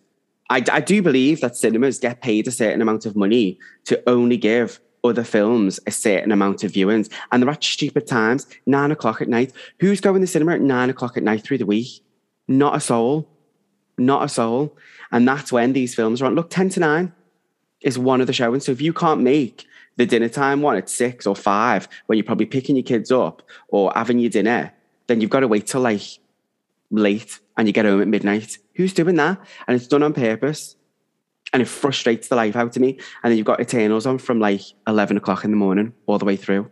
I, I do believe that cinemas get paid a certain amount of money to only give other films a certain amount of viewings, and they're at stupid times, nine o'clock at night. Who's going to the cinema at nine o'clock at night through the week? Not a soul. Not a soul. And that's when these films are on. Look, 10 to 9 is one of the showings. So if you can't make the dinner time one at six or five, when you're probably picking your kids up or having your dinner, then you've got to wait till like late and you get home at midnight. Who's doing that? And it's done on purpose. And it frustrates the life out of me. And then you've got Eternals on from like 11 o'clock in the morning all the way through.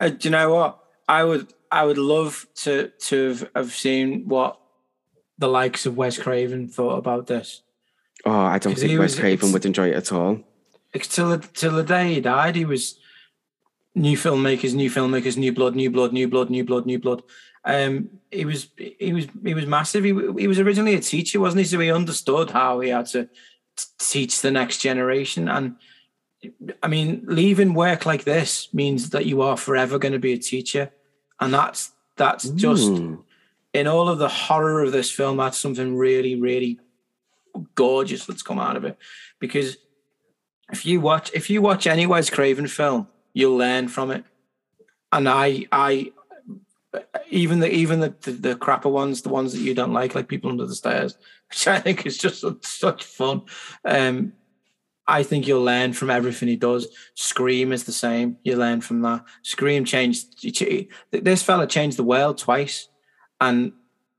Uh, do you know what? I would I would love to to have, have seen what the likes of Wes Craven thought about this. Oh, I don't think Wes was- Craven would enjoy it at all. Till till the day he died, he was new filmmakers, new filmmakers, new blood, new blood, new blood, new blood, new blood. Um, he was he was he was massive. He, he was originally a teacher, wasn't he? So he understood how he had to t- teach the next generation. And I mean, leaving work like this means that you are forever going to be a teacher, and that's that's just Mm. in all of the horror of this film. That's something really, really gorgeous that's come out of it. Because if you watch if you watch any Wes Craven film, you'll learn from it. And I I even the even the, the the crapper ones, the ones that you don't like, like People Under the Stairs, [LAUGHS] which I think is just such, fun. Um, I think you'll learn from everything he does. Scream is the same. You learn from that. Scream changed. This fella changed the world twice, and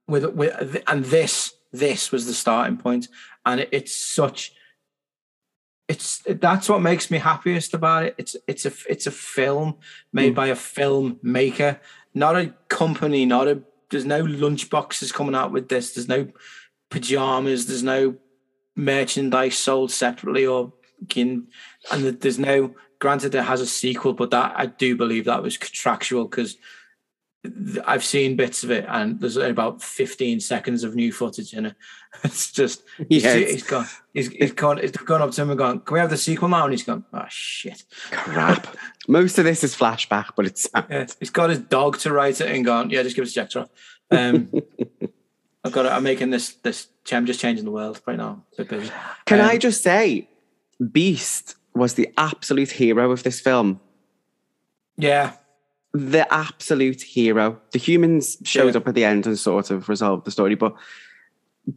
with with and this this was the starting point, and it, it's such. It's that's what makes me happiest about it. It's it's a it's a film made Mm. by a filmmaker, not a company, not a. There's no lunch boxes coming out with this. There's no pajamas. There's no merchandise sold separately or kin, and there's no. Granted, it has a sequel, but that I do believe that was contractual because I've seen bits of it, and there's about 15 seconds of new footage in it. [LAUGHS] It's just he's, Yeah, he's gone. He's, he's gone. He's gone up to him and gone. Can we have the sequel now? And he's gone. Oh shit! crap. Most of this is flashback, but it's Yeah, he's got his dog to write it and gone. Yeah, just give us a check, Um, [LAUGHS] I've got. It. I'm making this. This. I'm just changing the world right now. So busy. Can Um, I just say, Beast was the absolute hero of this film. Yeah, The absolute hero. The humans showed Yeah. up at the end and sort of resolved the story, but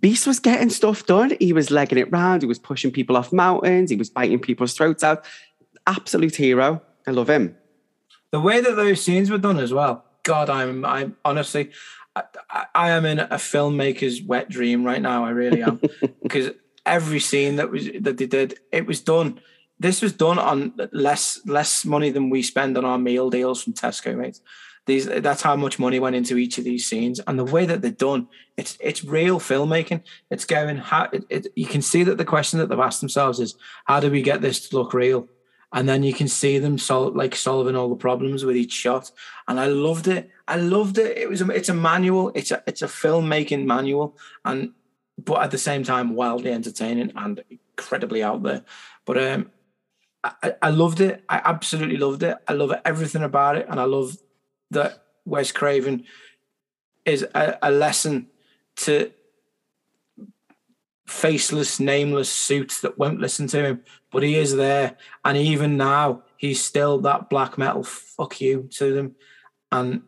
Beast was getting stuff done. He was legging it round. He was pushing people off mountains. He was biting people's throats out. Absolute hero. I love him. the way that those scenes were done as well. God, I'm. I'm honestly. I, I, I am in a filmmaker's wet dream right now. I really am [LAUGHS] because every scene that was that they did, it was done. This was done on less less money than we spend on our meal deals from Tesco, mate. These that's how much money went into each of these scenes, and the way that they're done, it's it's real filmmaking. It's going how it, it, you can see that the question that they've asked themselves is how do we get this to look real, and then you can see them sol- like solving all the problems with each shot. And I loved it. I loved it. It was a, it's a manual. It's a it's a filmmaking manual, and but at the same time wildly entertaining and incredibly out there. But um, I, I- loved it. I absolutely loved it. I love everything about it, and I love that Wes Craven is a, a lesson to faceless, nameless suits that won't listen to him. But he is there, and even now he's still that black metal fuck you to them. And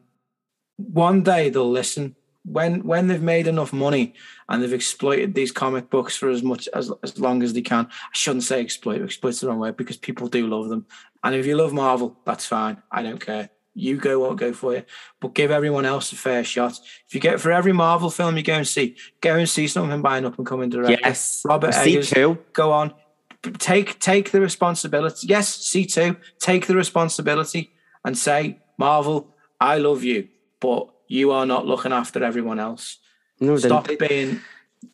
one day they'll listen when when they've made enough money and they've exploited these comic books for as much as as long as they can. I shouldn't say exploit, exploit's the wrong word because people do love them. And if you love Marvel, that's fine. I don't care. You go what go for you. But give everyone else a fair shot. If you get for every Marvel film you go and see, go and see something by an up and coming director. Yes. Robert Eggers, C2. go on. Take take the responsibility. Yes, C2, take the responsibility and say, Marvel, I love you, but you are not looking after everyone else. No, Stop they, being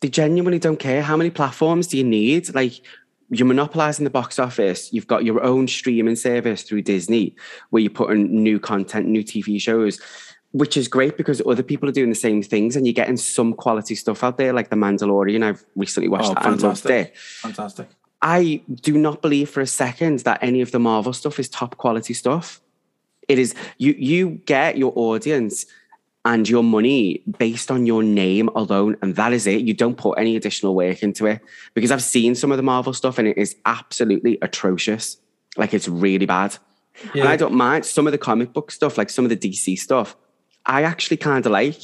they genuinely don't care. How many platforms do you need? Like, you're monopolizing the box office. You've got your own streaming service through Disney where you're putting new content, new TV shows, which is great because other people are doing the same things and you're getting some quality stuff out there, like The Mandalorian. I've recently watched Oh, that and loved fantastic. it. fantastic. I do not believe for a second that any of the Marvel stuff is top quality stuff. It is you you get your audience and your money based on your name alone, and that is it. You don't put any additional work into it because I've seen some of the Marvel stuff and it is absolutely atrocious. Like it's really bad. And I don't mind some of the comic book stuff, like some of the DC stuff. I actually kind of like,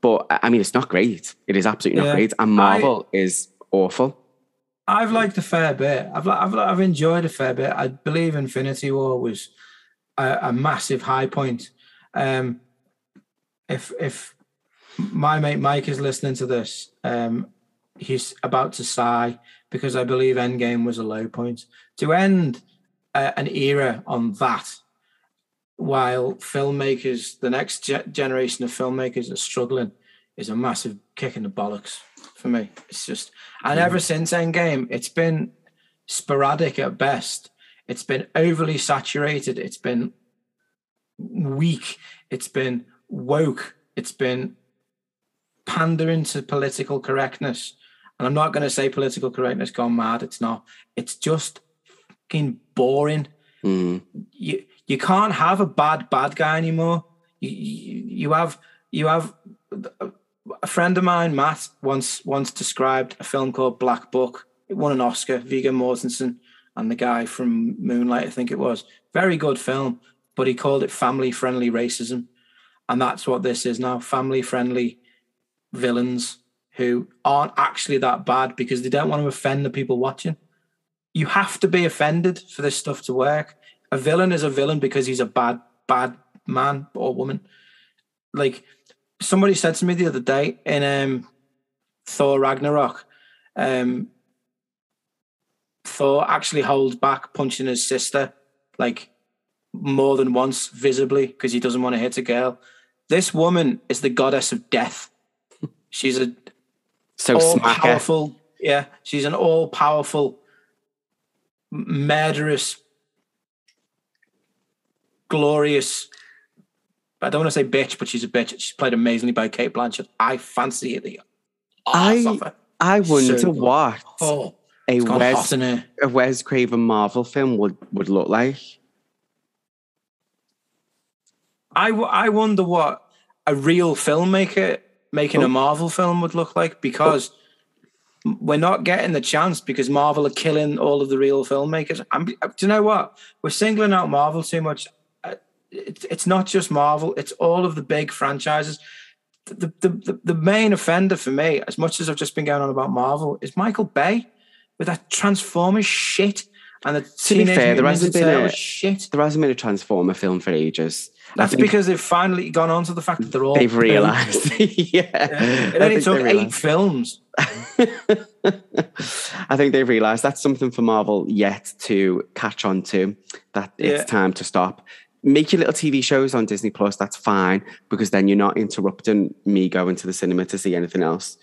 but I I mean, it's not great. It is absolutely Yeah. not great. And Marvel is awful. I've liked a fair bit. I've, I've I've enjoyed a fair bit. I believe Infinity War was a, a massive high point. Um, if if my mate Mike is listening to this, um, he's about to sigh because I believe Endgame was a low point. To end uh, an era on that, while filmmakers, the next ge- generation of filmmakers are struggling, is a massive kick in the bollocks for me. It's just, and ever since Endgame, it's been sporadic at best. It's been overly saturated. It's been weak. It's been woke. It's been pandering to political correctness. And I'm not going to say political correctness gone mad. It's not. It's just fucking boring. Mm. You you can't have a bad bad guy anymore. You you, you have you have a friend of mine, Matt, once once described a film called Black Book. It won an Oscar. Viggo Mortensen and the guy from Moonlight, I think it was. Very good film, but he called it family friendly racism. And that's what this is now family friendly villains who aren't actually that bad because they don't want to offend the people watching. You have to be offended for this stuff to work. A villain is a villain because he's a bad, bad man or woman. Like somebody said to me the other day in um, Thor Ragnarok, um, Thor actually holds back punching his sister like more than once visibly because he doesn't want to hit a girl. This woman is the goddess of death. She's a So all smacker. powerful. Yeah, she's an all powerful, murderous, glorious. I don't want to say bitch, but she's a bitch. She's played amazingly by Cate Blanchett. I fancy the I-. I wonder So what Oh, a Wes, hot in her. a Wes Craven Marvel film would, would look like. I, w- I wonder what a real filmmaker making Oh. a Marvel film would look like because we're not getting the chance because Marvel are killing all of the real filmmakers. I'm, do you know what? We're singling out Marvel too much. Uh, It's, it's not just Marvel, it's all of the big franchises. The, the, the, the main offender for me, as much as I've just been going on about Marvel, is Michael Bay with that Transformers shit and the To be fair, there hasn't been a- shit. There hasn't been a Transformer film for ages. That's think because they've finally gone on to the fact that they're all they've realised. [LAUGHS] yeah. Yeah. It I only took eight films. [LAUGHS] I think they've realised that's something for Marvel yet to catch on to. That Yeah. it's time to stop. Make your little TV shows on Disney Plus. That's fine because then you're not interrupting me going to the cinema to see anything else.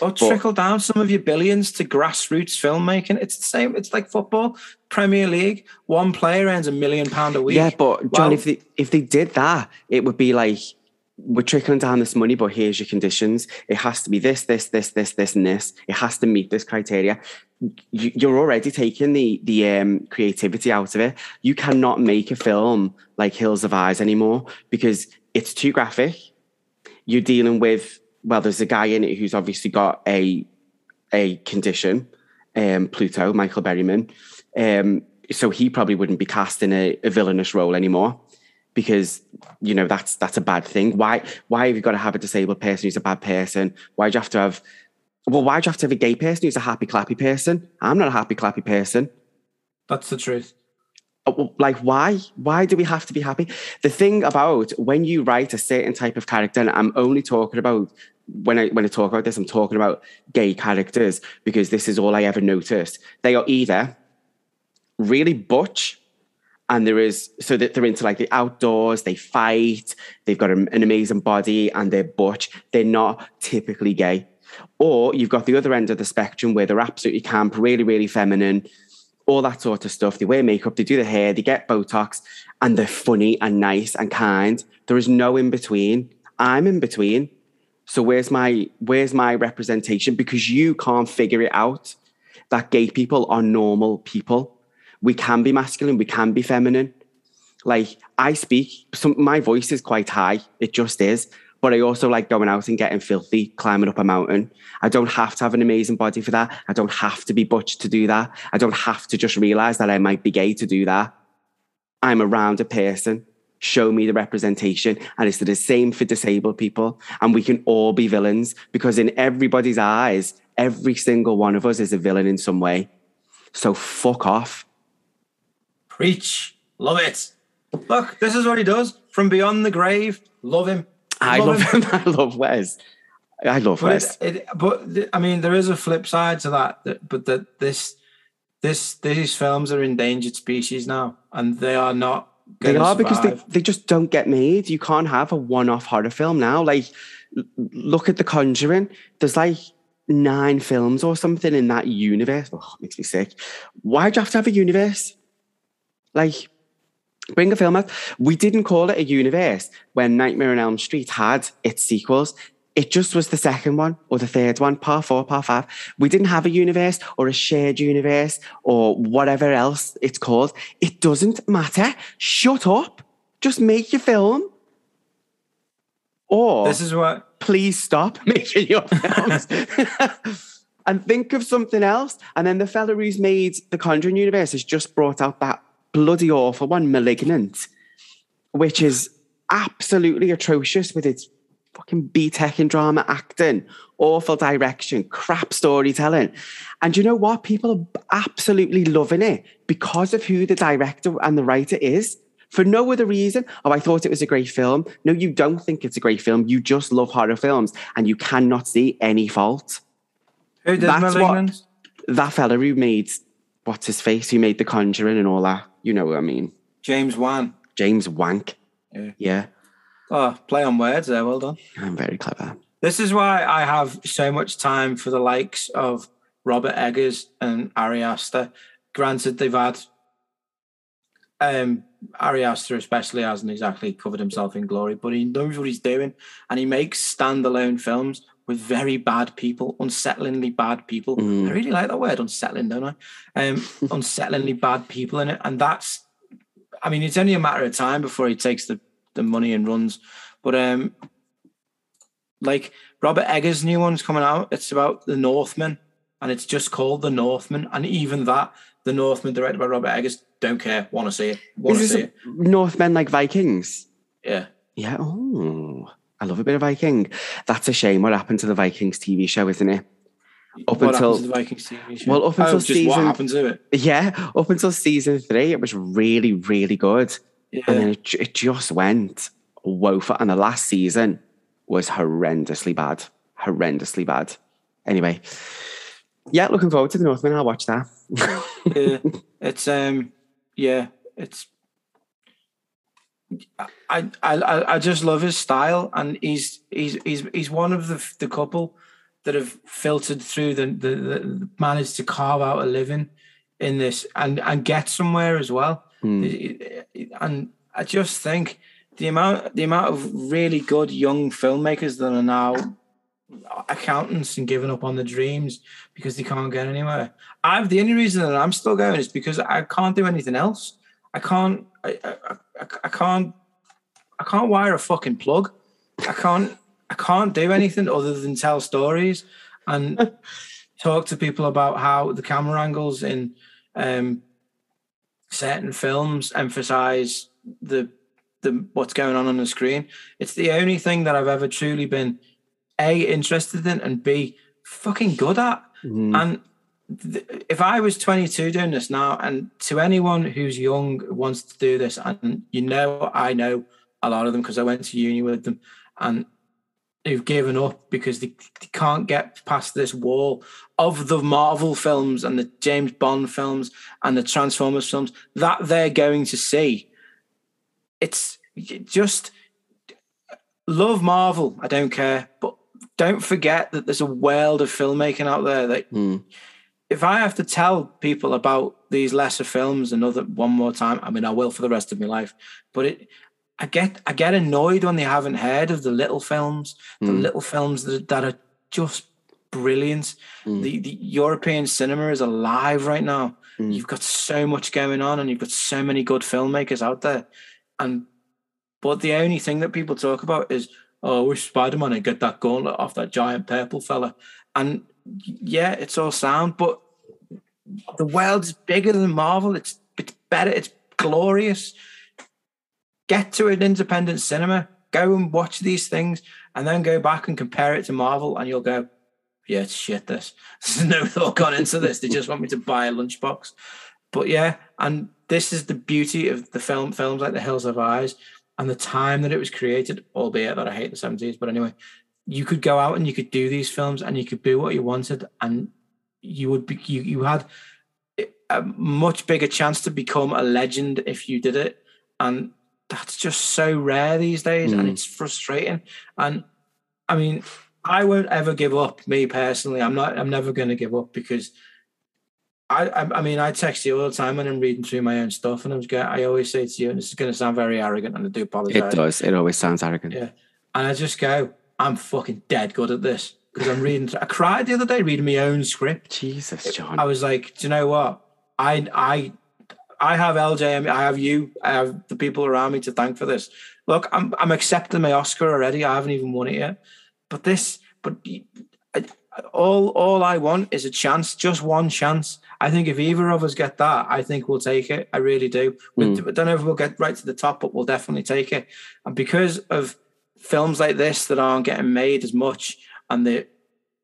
Or trickle down some of your billions to grassroots filmmaking. It's the same. It's like football, Premier League. One player earns a million pound a week. Yeah, but John, if they if they did that, it would be like we're trickling down this money, but here's your conditions. It has to be this, this, this, this, this, and this. It has to meet this criteria. You, you're already taking the the um, creativity out of it. You cannot make a film like Hills Have Eyes anymore because it's too graphic. You're dealing with well, there's a guy in it who's obviously got a a condition, um, Pluto, Michael Berryman. Um, so he probably wouldn't be cast in a, a villainous role anymore because you know that's that's a bad thing. Why why have you got to have a disabled person who's a bad person? Why do you have to have well, why do you have to have a gay person who's a happy clappy person? I'm not a happy clappy person. That's the truth. Uh, Like why? Why do we have to be happy? The thing about when you write a certain type of character, and I'm only talking about when I when I talk about this, I'm talking about gay characters because this is all I ever noticed. They are either really butch and there is so that they're into like the outdoors they fight they've got an, an amazing body and they're butch they're not typically gay or you've got the other end of the spectrum where they're absolutely camp really really feminine all that sort of stuff. They wear makeup they do the hair they get botox and they're funny and nice and kind. There is no in between. I'm in between. So where's my where's my representation? Because you can't figure it out that gay people are normal people. We can be masculine, we can be feminine. Like I speak, some my voice is quite high, it just is. But I also like going out and getting filthy, climbing up a mountain. I don't have to have an amazing body for that. I don't have to be butch to do that. I don't have to just realize that I might be gay to do that. I'm around a person. Show me the representation. And it's the same for disabled people. And we can all be villains because, in everybody's eyes, every single one of us is a villain in some way. So fuck off. Preach. Love it. Look, this is what he does from beyond the grave. Love him. I love him. [LAUGHS] I love Wes. I love But Wes. it, it, but I mean, there is a flip side to that. that but that this, this, these films are endangered species now, and they are not. They are because they, they just don't get made. You can't have a one-off horror film now. Like, look at The Conjuring. There's like nine films or something in that universe. Oh, it makes me sick. Why do you have to have a universe? Like, Bring a film out. We didn't call it a universe when Nightmare on Elm Street had its sequels. It just was the second one or the third one, part four, part five. We didn't have a universe or a shared universe or whatever else it's called. It doesn't matter. Shut up. Just make your film. Or This is what please stop [LAUGHS] making your films [LAUGHS] and think of something else. And then the fella who's made the Conjuring universe has just brought out that bloody awful one, Malignant, which is absolutely atrocious with its fucking BTEC and drama acting, awful direction, crap storytelling. And you know what? People are absolutely loving it because of who the director and the writer is. For no other reason. Oh, I thought it was a great film. No, you don't think it's a great film. You just love horror films and you cannot see any fault. who did That's what- Malignant? That fella who made what's his face, who made The Conjuring and all that. You know what I mean. James Wan. James Wank. Yeah. Yeah. Oh, play on words there. Well done. I'm very clever. This is why I have so much time for the likes of Robert Eggers and Ari Aster. Granted, they've had um, Ari Aster especially hasn't exactly covered himself in glory, but he knows what he's doing, and he makes standalone films with very bad people, unsettlingly bad people. Mm. I really like that word, unsettling, don't I? Um, [LAUGHS] unsettlingly bad people in it, and that's. I mean, it's only a matter of time before he takes the the money and runs, but um, like Robert Eggers' new one's coming out. It's about the Northmen, and it's just called the Northmen. And even that, the Northmen, directed by Robert Eggers, don't care. Want to see it? Want to see it? Northmen like Vikings? Yeah. Yeah. Oh, I love a bit of Viking. That's a shame. What happened to the Vikings TV show, isn't it? Up what until- to the Vikings TV show? well, up oh, until just what happened to it. Yeah, up until season three, it was really, really good. Yeah. And then it, it just went woeful. And the last season was horrendously bad. Horrendously bad. Anyway, yeah, looking forward to the Northman. I'll watch that. yeah, [LAUGHS] it's um, yeah, it's. I, I I just love his style, and he's he's he's he's one of the the couple that have filtered through the the, the managed to carve out a living in this and and get somewhere as well. Hmm. And I just think the amount the amount of really good young filmmakers that are now accountants and giving up on the dreams because they can't get anywhere. I've the only reason that I'm still going is because I can't do anything else. I can't. I, I, I, I can't. I can't wire a fucking plug. I can't. I can't do anything other than tell stories and [LAUGHS] talk to people about how the camera angles in um, certain films emphasize the the what's going on on the screen. It's the only thing that I've ever truly been a interested in and b fucking good at. Mm. And th- if I was 22 doing this now, and to anyone who's young wants to do this, and you know, I know a lot of them because I went to uni with them, and who've given up because they, they can't get past this wall of the Marvel films and the James Bond films and the Transformers films that they're going to see. It's just love Marvel. I don't care, but don't forget that there's a world of filmmaking out there that Mm. if I have to tell people about these lesser films another one more time, I mean I will for the rest of my life. But it I get I get annoyed when they haven't heard of the little films, the Mm. little films that, that are just brilliant. Mm. The the European cinema is alive right now. Mm. You've got so much going on and you've got so many good filmmakers out there. And but the only thing that people talk about is, oh, I wish Spider-Man would get that gauntlet off that giant purple fella. And yeah, it's all sound, but the world is bigger than Marvel. It's it's better. It's glorious. Get to an independent cinema. Go and watch these things, and then go back and compare it to Marvel, and you'll go, "Yeah, it's shit. This. [LAUGHS] There's no thought gone into this. They just want me to buy a lunchbox." But yeah, and this is the beauty of the film films like The Hills Have Eyes and the time that it was created. Albeit that I hate the seventies, but anyway, you could go out and you could do these films and you could do what you wanted, and you would be you you had a much bigger chance to become a legend if you did it and that's just so rare these days and Mm. it's frustrating and i mean i won't ever give up me personally i'm not i'm never going to give up because I, I I mean I text you all the time when I'm reading through my own stuff, and I'm just I always say to you, and this is going to sound very arrogant, and I do apologize. It does. It always sounds arrogant. Yeah. And I just go, I'm fucking dead good at this because I'm reading. I cried the other day reading my own script. Jesus, John. I was like, do you know what? I I I have LJ. I have you. I have the people around me to thank for this. Look, I'm I'm accepting my Oscar already. I haven't even won it yet. But this, but I, all all I want is a chance, just one chance. I think if either of us get that, I think we'll take it. I really do. We, hmm. I don't know if we'll get right to the top, but we'll definitely take it. And because of films like this that aren't getting made as much, and the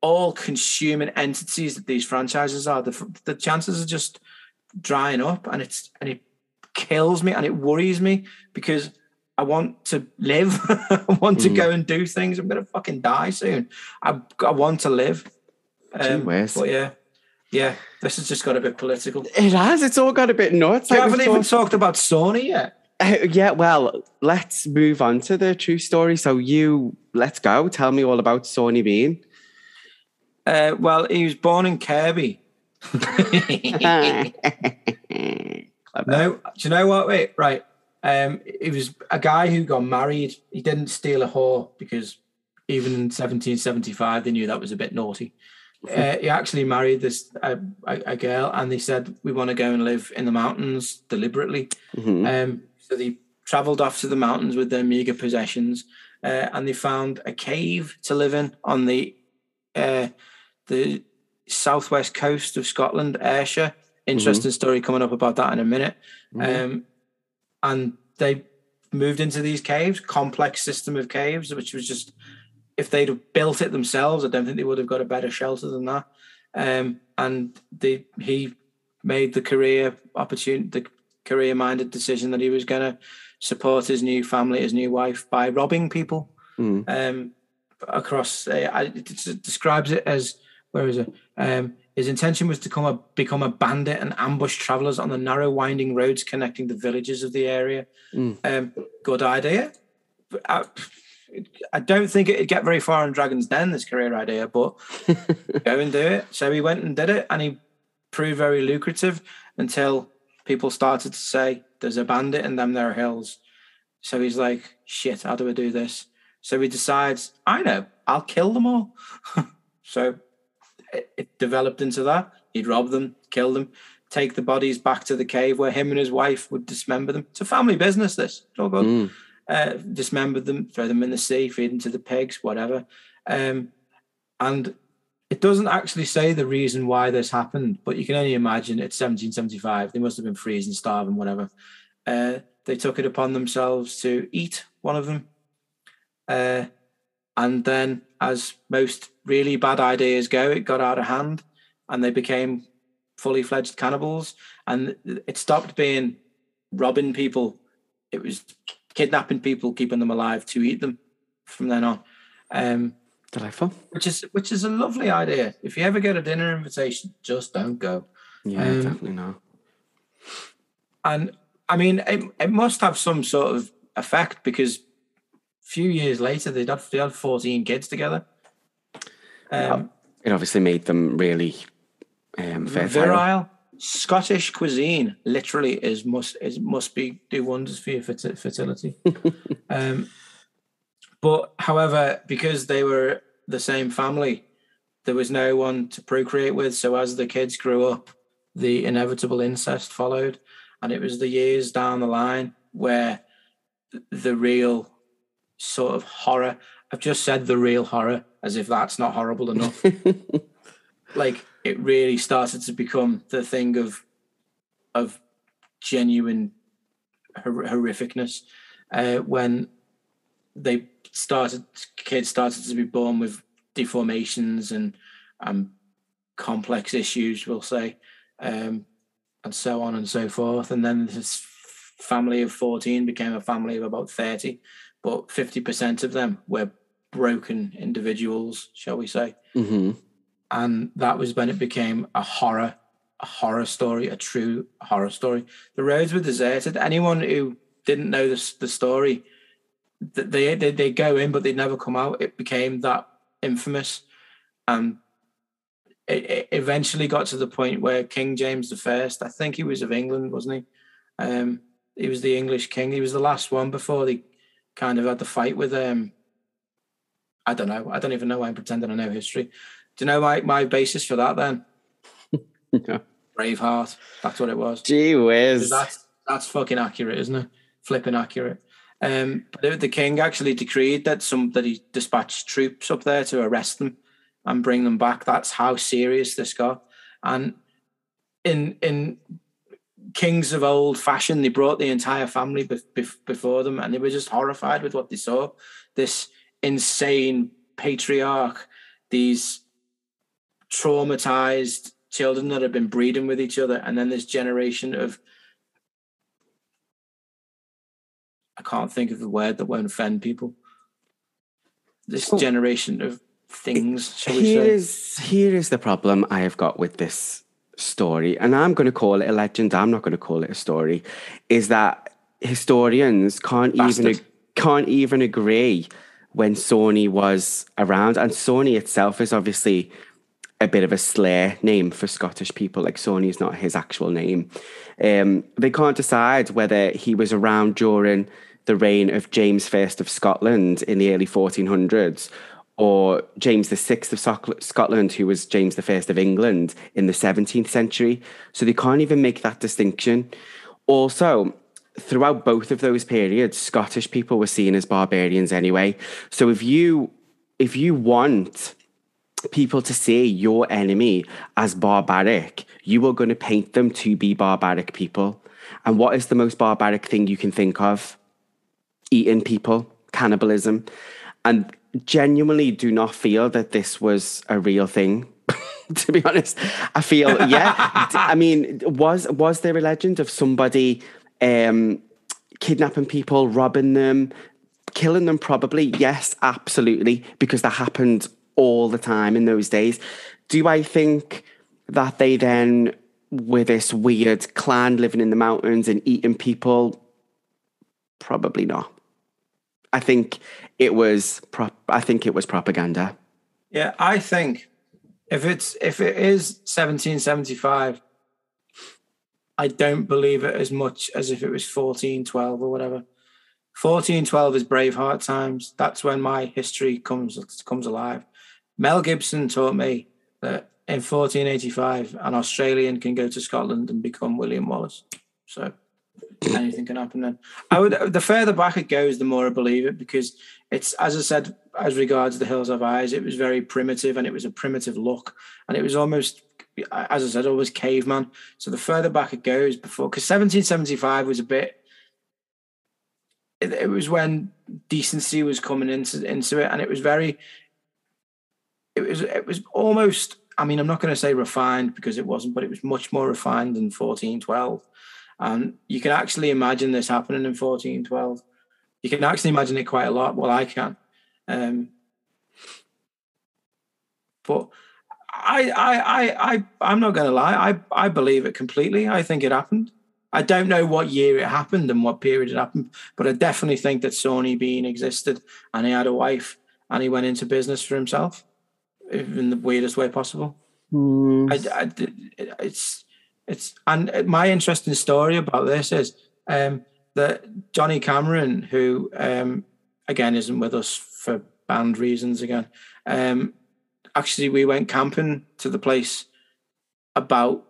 all-consuming entities that these franchises are, the, the chances are just drying up, and it's and it kills me and it worries me because I want to live. [LAUGHS] I want to Mm. go and do things. I'm gonna fucking die soon. I, I want to live. Um, but yeah, yeah. This has just got a bit political. it has. It's all got a bit nuts. We Like haven't we've even talked- talked about Sawney yet. Uh, yeah, well, let's move on to the true story. So you, let's go. Tell me all about Sawney Bean. Uh, well, he was born in Kirby. [LAUGHS] No, do you know what? Wait, right. Um, he was a guy who got married. He didn't steal a whore because even in 1775 they knew that was a bit naughty. Uh, he actually married this uh, a, a girl, and they said we want to go and live in the mountains deliberately. Mhm. Um, so they travelled off to the mountains with their meager possessions, uh, and they found a cave to live in on the uh, the southwest coast of Scotland, Ayrshire. Interesting story coming up about that in a minute. Mhm. Um, and they moved into these caves, complex system of caves, which was just if they'd have built it themselves, I don't think they would have got a better shelter than that. Um, and they he made the career opportunity, the career minded decision that he was going to support his new family, his new wife, by robbing people Mm. um, across. Uh, I, it describes it as where is it? Um, his intention was to come a, become a bandit and ambush travelers on the narrow, winding roads connecting the villages of the area. Mm. Um, good idea. I, I don't think it'd get very far in Dragon's Den. This career idea, but [LAUGHS] go and do it. So he went and did it, and he proved very lucrative until people started to say, "There's a bandit in them there hills." So he's like, "Shit, how do I do this?" So he decides, "I know, I'll kill them all." [LAUGHS] so it, it developed into that. He'd rob them, kill them, take the bodies back to the cave where him and his wife would dismember them. It's a family business. This it's all good Mm. uh, dismember them, throw them in the sea, feed them to the pigs, whatever. Um, and it doesn't actually say the reason why this happened, but you can only imagine it's 1775. They must have been freezing, starving, whatever. Uh, they took it upon themselves to eat one of them. Uh, and then, as most really bad ideas go, it got out of hand and they became fully fledged cannibals. And it stopped being robbing people, it was kidnapping people, keeping them alive to eat them from then on. Um, Delightful. which is which is a lovely idea. If you ever get a dinner invitation, just don't go. Yeah, Um, definitely not. And I mean, it, it must have some sort of effect because few years later they had they had fourteen kids together. Um, It obviously made them really um, fertile. virile Scottish cuisine literally is must is must be do wonders for your fertility. [LAUGHS] um, but however, because they were the same family, there was no one to procreate with. So as the kids grew up, the inevitable incest followed, and it was the years down the line where the real sort of horror. I've just said the real horror, as if that's not horrible enough. [LAUGHS] Like it really started to become the thing of of genuine hor- horrificness uh, when they started kids started to be born with deformations and um, complex issues we'll say um, and so on and so forth. And then this family of 14 became a family of about 30 but 50% of them were broken individuals shall we say. Hmm and that was when it became a horror a horror story a true horror story. The roads were deserted. Anyone who didn't know the, the story they, they they go in but they never come out. It became that infamous. And it, it eventually got to the point where King James the First, I think he was of England, wasn't he? Um, he was the English king. He was the last one before they kind of had the fight with um. I don't know. I don't even know why I'm pretending I know history. Do you know my, my basis for that then? [LAUGHS] No. Braveheart. That's what it was. Gee whiz. That's that's fucking accurate, isn't it? Flipping accurate. Um, but the, the king actually decreed that some that he dispatched troops up there to arrest them and bring them back. That's how serious this got. And in in kings of old fashion, they brought the entire family bef- bef- before them, and they were just horrified with what they saw. This insane patriarch, these traumatized children that have been breeding with each other, and then this generation of I can't think of the word that won't offend people. This Oh. generation of things, shall we Here say? is here is the problem I have got with this story, and I'm going to call it a legend. I'm not going to call it a story. Is that historians can't even can't even agree when Sawney was around, and Sawney itself is obviously a bit of a slur name for Scottish people. Like Sawney is not his actual name. Um, they can't decide whether he was around during the reign of James I of Scotland in the early 1400s or James VI of Scotland, who was James I of England in the 17th century. So they can't even make that distinction. Also, throughout both of those periods, Scottish people were seen as barbarians anyway. So if you if you want people to see your enemy as barbaric, you are going to paint them to be barbaric people. And what is the most barbaric thing you can think of? Eating people, cannibalism. And genuinely do not feel that this was a real thing. [LAUGHS] to be honest, I feel yeah. I mean, was was there a legend of somebody um, kidnapping people, robbing them, killing them? Probably yes, absolutely, because that happened all the time in those days. Do I think that they then were this weird clan living in the mountains and eating people? Probably not. I think it was prop. I think it was propaganda. Yeah, I think if it's if it is 1775, I don't believe it as much as if it was 1412 or whatever. 1412 is Braveheart times. That's when my history comes comes alive. Mel Gibson taught me that in 1485, an Australian can go to Scotland and become William Wallace. So anything can happen then. I would the further back it goes, the more I believe it because it's as I said, as regards the Hills Have Eyes, it was very primitive and it was a primitive look, and it was almost as I said, almost caveman. So the further back it goes, before because 1775 was a bit. It, it was when decency was coming into into it, and it was very. It was it was almost. I mean, I'm not going to say refined because it wasn't, but it was much more refined than 1412. And you can actually imagine this happening in 1412. You can actually imagine it quite a lot. Well, I can. Um, but I, I, I, I, I'm not going to lie. I, I believe it completely. I think it happened. I don't know what year it happened and what period it happened, but I definitely think that Sawney Bean existed and he had a wife and he went into business for himself in the weirdest way possible. I, I- it's it's and my interesting story about this is um, that Johnny Cameron, who um, again isn't with us for band reasons again, um, actually we went camping to the place about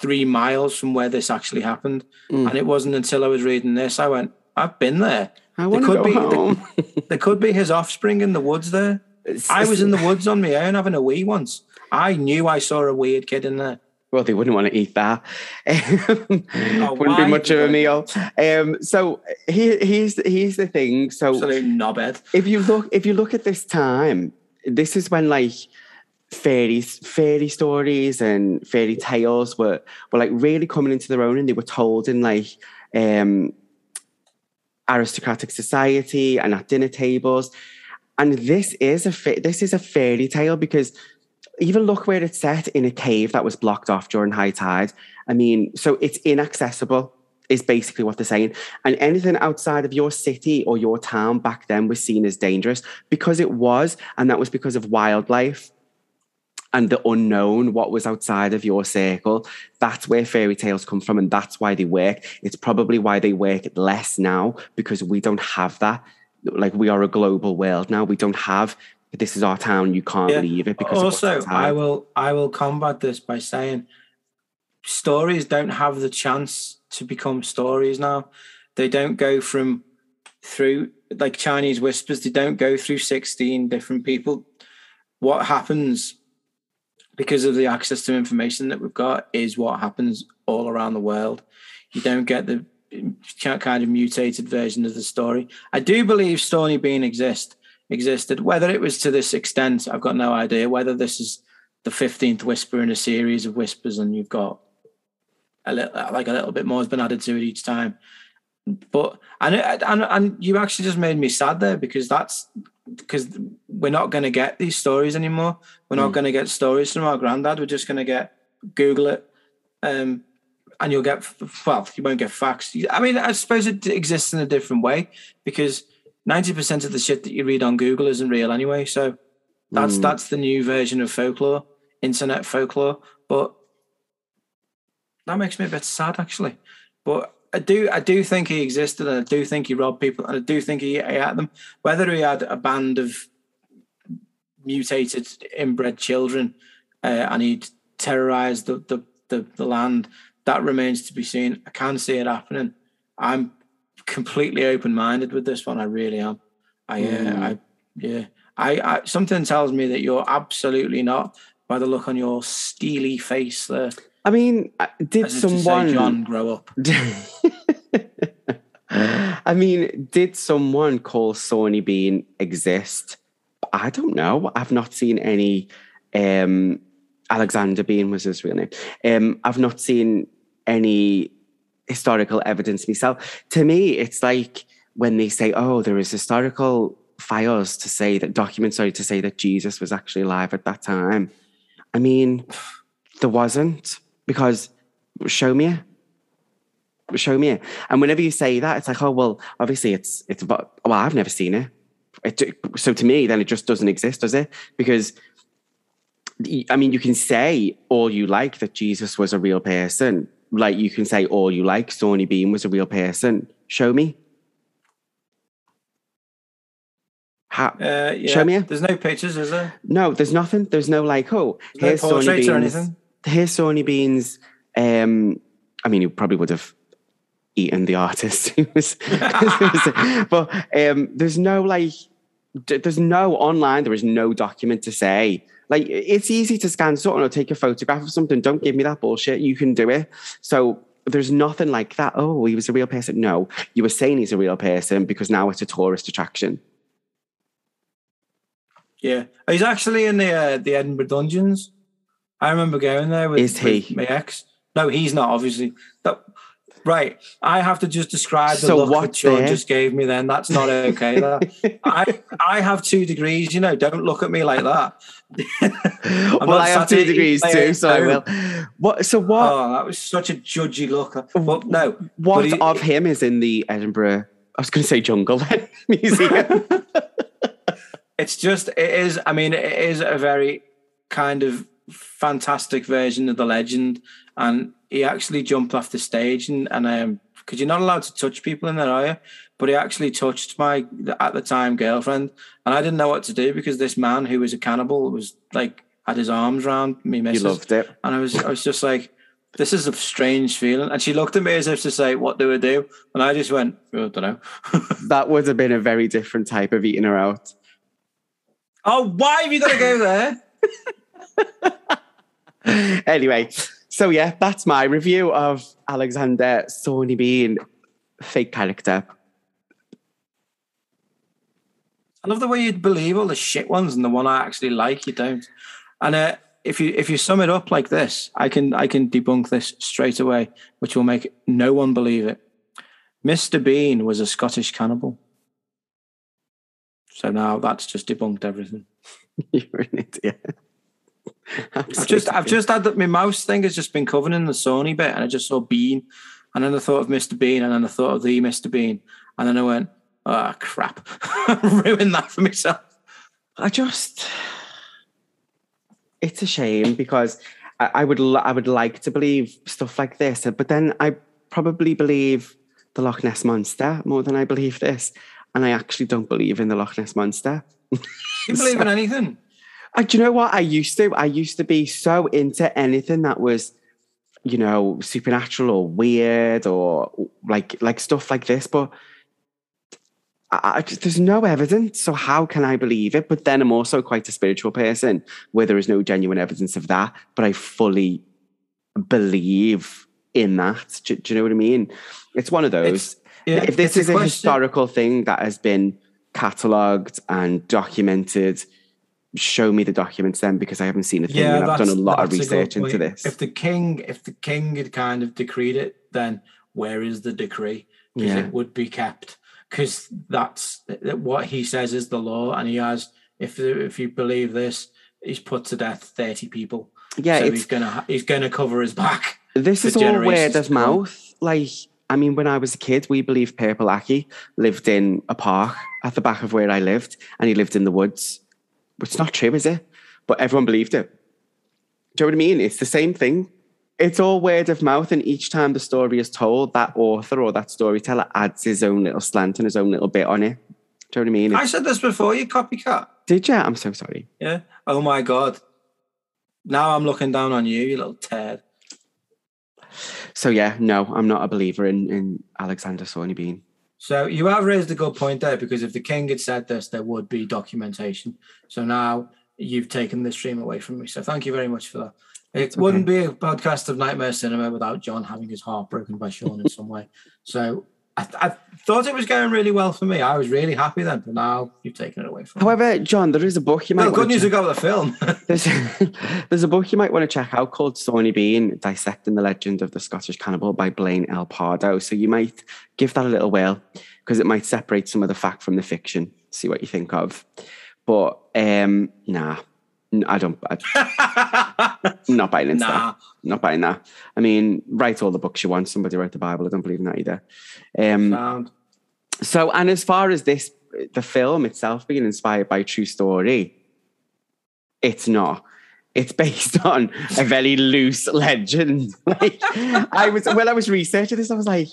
three miles from where this actually happened, Mm. and it wasn't until I was reading this I went, I've been there. I want to could go be- home. [LAUGHS] There could be his offspring in the woods there. I was in the woods on my own having a wee once. I knew I saw a weird kid in there. Well, they wouldn't want to eat that. [LAUGHS] Wouldn't Oh, be much of a meal. Um, so here, here's here's the thing. So Absolute knobhead. if you look if you look at this time, this is when like fairy fairy stories and fairy tales were were like really coming into their own, and they were told in like um, aristocratic society and at dinner tables. And this is a fa- this is a fairy tale because even look where it's set in a cave that was blocked off during high tide. I mean, so it's inaccessible, is basically what they're saying. And anything outside of your city or your town back then was seen as dangerous because it was, and that was because of wildlife. and the unknown, what was outside of your circle, that's where fairy tales come from, and that's why they work. It's probably why they work less now because we don't have that. Like we are a global world now. We don't have this is our town. You can't Yeah. leave it because also I will I will combat this by saying stories don't have the chance to become stories now. They don't go from through like Chinese whispers, they don't go through 16 different people. What happens because of the access to information that we've got is what happens all around the world. You don't get the kind of mutated version of the story. I do believe Sawney Bean exist existed. Whether it was to this extent, I've got no idea. Whether this is the fifteenth whisper in a series of whispers, and you've got a little, like a little bit more has been added to it each time. But and and and you actually just made me sad there because that's because we're not going to get these stories anymore. We're not Mm. going to get stories from our granddad. We're just going to get Google it, um, and you'll get well. You won't get facts. I mean, I suppose it exists in a different way because ninety percent of the shit that you read on Google isn't real anyway. So that's Mm. that's the new version of folklore, internet folklore. But that makes me a bit sad actually. But I do I do think he existed, and I do think he robbed people, and I do think he, he had them. Whether he had a band of mutated inbred children uh, and he'd terrorized the, the the the land, that remains to be seen. I can see it happening. I'm completely open minded with this one. I really am. I, uh, Mm. I yeah. I, I something tells me that you're absolutely not by the look on your steely face there. I mean, uh, did As if to say, someone John grow up? [LAUGHS] I mean, did someone call Sawney Bean exist? I don't know. I've not seen any. Um, Alexander Bean was his real name. Um, I've not seen any historical evidence myself. To me, it's like when they say, "Oh, there is historical files to say that documents sorry to say that Jesus was actually alive at that time." I mean, there wasn't because show me. Show me. And whenever you say that, it's like, oh well, obviously it's it's well, I've never seen it. it. So to me, then it just doesn't exist, does it? Because I mean, you can say all you like that Jesus was a real person. Like you can say all you like, Sawney Bean was a real person. Show me. Ha- Uh, yeah. Show me. There's no pictures, is there? no, there's nothing. There's no like, oh, There's here's no Sawney portraits Beans. or anything. Here's Sawney Beans. Um, I mean, you probably would have eaten the artist. [LAUGHS] was- [LAUGHS] but um, there's no like, d- there's no online. There is no document to say. Like, it's easy to scan something or take a photograph of something. Don't give me that bullshit. You can do it. So there's nothing like that. Oh, he was a real person. No, you were saying he's a real person because now it's a tourist attraction. Yeah, he's actually in the uh, the Edinburgh Dungeons. I remember going there with, Is he? with my ex. No, he's not. Obviously, that, right. I have to just describe the So look that what's Sean just gave me. Then that's not okay. that. [LAUGHS] I I have two degrees. You know, don't look at me like that. [LAUGHS] well, I have two degrees too, so I will. What? So what? Oh, that was such a judgy look. But no, what he- of him is in the Edinburgh? I was going to say jungle [LAUGHS] museum. it's just it is i mean it is a very kind of fantastic version of the legend and he actually jumped off the stage and and um because you're not allowed to touch people in there are you? But he actually touched my at the time girlfriend and i didn't know what to do because this man who was a cannibal was like had his arms around me you loved it. and i was i was just like this is a strange feeling. And she looked at me as if to say what do I do? And i just went "Oh, i don't know. [LAUGHS] That would have been a very different type of eating her out. oh why have you got to go there? [LAUGHS] Anyway, so yeah, that's my review of Alexander Sawney Bean, fake character. I love the way you believe all the shit ones and the one I actually like you don't. And uh, if you if you sum it up like this, I can I can debunk this straight away, which will make no one believe it. Mr. Bean was a Scottish cannibal. So now that's just debunked everything. [LAUGHS] You're an idiot. I've just I've just had that my mouse thing has just been covering in the Sawney bit, and I just saw Bean, and then I thought of Mr. Bean, and then I thought of the Mr. Bean, and then I went, oh crap, [LAUGHS] ruined that for myself. I just it's a shame because I, I would I would like to believe stuff like this, but then I probably believe the Loch Ness monster more than I believe this, and I actually don't believe in the Loch Ness monster. you believe in [LAUGHS] anything? I, do you know what I used to? I used to be so into anything that was, you know, supernatural or weird or like like stuff like this, but. I, I just, there's no evidence, so how can I believe it? But then I'm also quite a spiritual person where there is no genuine evidence of that, but I fully believe in that. Do, do you know what I mean? It's one of those. Yeah, if this a is a, historical thing that has been catalogued and documented, show me the documents then because I haven't seen a thing and I've done a lot of that's a good research into this. If the king, if the king had kind of decreed it, then where is the decree? Because Yeah. it would be kept. Because that's what he says is the law, and he has. If if you believe this, he's put to death thirty people. yeah, so he's gonna he's gonna cover his back. This is all word of mouth. Like, I mean, when I was a kid, we believed Purple Aki lived in a park at the back of where I lived, and he lived in the woods. It's not true, is it? But everyone believed it. Do you know what I mean? It's the same thing. It's all word of mouth, and each time the story is told, that author or that storyteller adds his own little slant and his own little bit on it. Do you know what I mean? I said this before. You copycat. Did you? I'm so sorry. Yeah. Oh my god. Now I'm looking down on you, you little turd. So yeah, no, I'm not a believer in, in Alexander Sawney Bean. So you have raised a good point there because if the king had said this, there would be documentation. So now you've taken the stream away from me. So thank you very much for that. It It's wouldn't be a podcast of Nightmare Cinema without John having his heart broken by Sean in some way. So I, I thought it was going really well for me. I was really happy then, but now you've taken it away from me. However, John, there is a book you might wanna good news check- I got with the film. [LAUGHS] There's, there's a book you might want to check out called Sawney Bean, Dissecting the Legend of the Scottish Cannibal by Blaine L. Pardoe. So you might give that a little whirl because it might separate some of the fact from the fiction, see what you think of. But um, nah, I don't, I, [LAUGHS] not buying into nah. that. Not buying that. I mean, write all the books you want. Somebody wrote the Bible. I don't believe in that either. Um, Sound. so, and as far as this, the film itself being inspired by a true story, it's not. It's based [LAUGHS] on a very loose legend. [LAUGHS] Like, I was when I was researching this, I was like,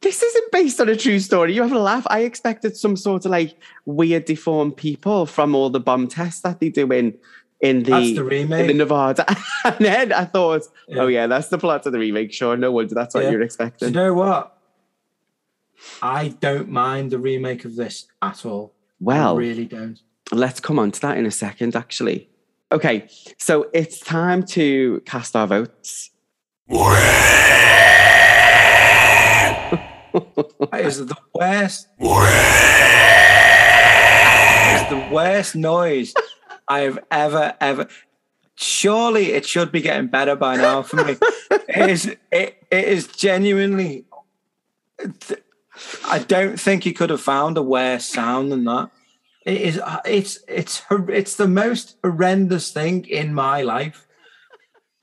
this isn't based on a true story. You have a laugh. I expected some sort of like weird deformed people from all the bomb tests that they do in in the, That's the in the remake. Nevada. [LAUGHS] and then I thought, Yeah. oh yeah, that's the plot of the remake. Sure, no wonder that's what Yeah. you're Do you expecting. know what? I don't mind the remake of this at all. Well, I really don't. Let's come on to that in a second, actually. Okay, so it's time to cast our votes. [LAUGHS] That is the worst. It's the worst noise I have ever ever. Surely it should be getting better by now for me. [LAUGHS] It is. It, it is genuinely. I don't think he could have found a worse sound than that. It is. It's. It's. It's the most horrendous thing in my life.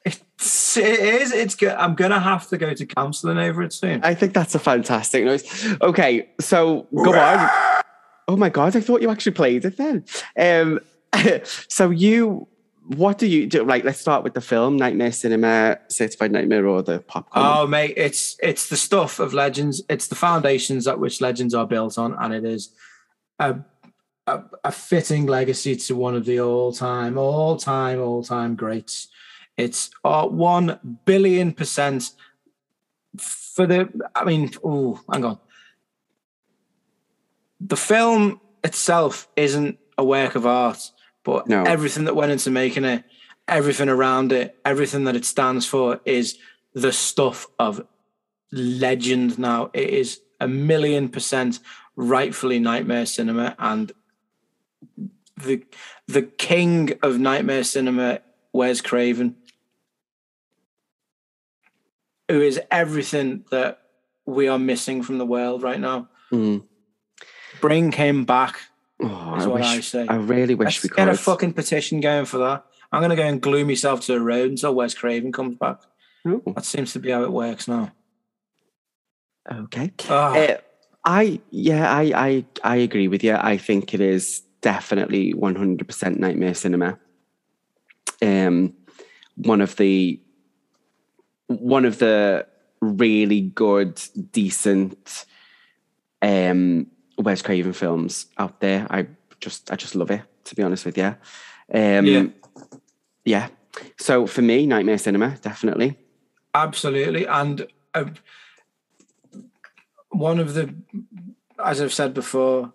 It's. It is. It's. go- I'm gonna have to go to counselling over it soon. I think that's a fantastic noise. Okay, so go on. [LAUGHS] Oh my god, I thought you actually played it then. Um, [LAUGHS] so you, what do you do? Like, let's start with the film, Nightmare Cinema, Certified Nightmare, or the popcorn. Oh, mate, it's it's the stuff of legends. It's the foundations at which legends are built on, and it is a a, a fitting legacy to one of the all time, all time, all time greats. It's uh, one billion percent for the. I mean, oh, hang on. The film itself isn't a work of art, but No. everything that went into making it, everything around it, everything that it stands for is the stuff of legend now. It is a million percent rightfully nightmare cinema and the the king of nightmare cinema, Wes Craven, who is everything that we are missing from the world right now. Mm. Bring him back. Oh, I what wish, I say. I really wish Let's we get a fucking petition going for that. I'm gonna go and glue myself to a road until Wes Craven comes back. Oh, That seems to be how it works now. okay. Ah, Uh, I yeah, I, I I agree with you. I think it is definitely 100% nightmare cinema. um, one of the one of the really good, decent um, Wes Craven films out there. I just I just love it. To be honest with you, um, Yeah. yeah. So for me, Nightmare Cinema definitely. Absolutely. And uh, one of the, as I've said before,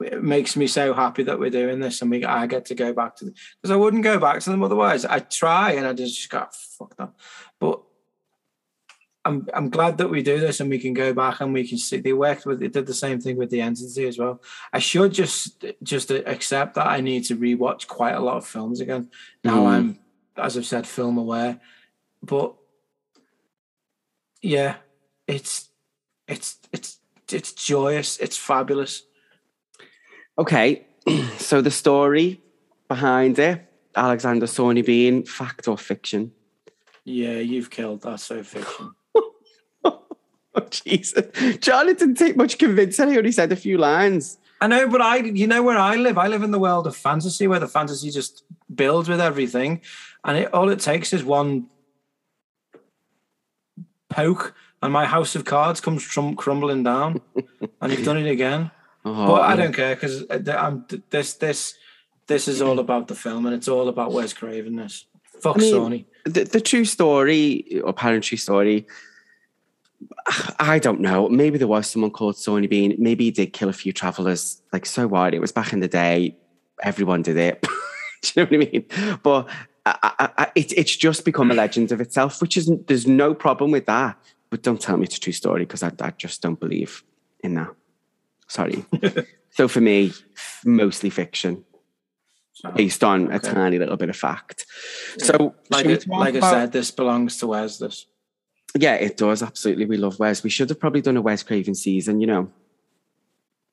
it makes me so happy that we're doing this and we I get to go back to them because I wouldn't go back to them otherwise. I try and I just got fuck that. But I'm I'm glad that we do this and we can go back and we can see they worked with they did the same thing with the entity as well. I should just just accept that I need to rewatch quite a lot of films again. Now Mm. I'm as I've said film aware. But yeah, it's it's it's it's joyous, it's fabulous. Okay, [CLEARS THROAT] so the story behind it, Alexander Sawney Bean, fact or fiction? Yeah, you've killed that so fiction. Oh [LAUGHS] Jesus, John, it didn't take much convincing. He only said a few lines. I know, but I you know where I live? I live in the world of fantasy where the fantasy just builds with everything. And it all it takes is one poke and my house of cards comes trum- crumbling down. and you've done it again. [LAUGHS] Oh, but I don't care because uh, I'm this this this is all about the film and it's all about Wes Craven. This fuck I mean, Sawney. the, the true story or apparent true story i don't know. Maybe there was someone called Sawney bean. Maybe he did kill a few travelers. Like so what? It was back in the day. Everyone did it. [LAUGHS] Do you know what i mean? But I, I, I, it, it's just become a legend of itself which is there's no problem with that. But don't tell me it's a true story because I, I just don't believe in that. Sorry. [LAUGHS] So for me mostly fiction. Based on a tiny little bit of fact. So like should we I, like I said, this belongs to Wes. This Yeah, it does. Absolutely. We love Wes. We should have probably done a Wes Craven season, you know.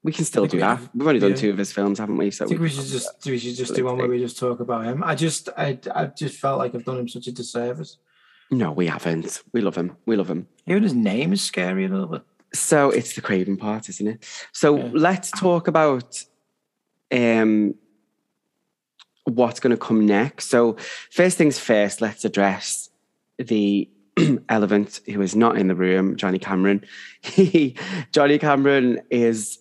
We can still do we that. We've only done yeah. two of his films, haven't we? So I think we should can- just we should just do one where we just talk about him. I just I I just felt like I've done him such a disservice. No, we haven't. We love him. We love him. Even his name is scary a little bit. So it's the Craven part, isn't it? So Yeah. let's talk about um what's going to come next. So first things first, let's address the [CLEARS THROAT] elephant who is not in the room, Johnny Cameron. He, [LAUGHS] Johnny Cameron is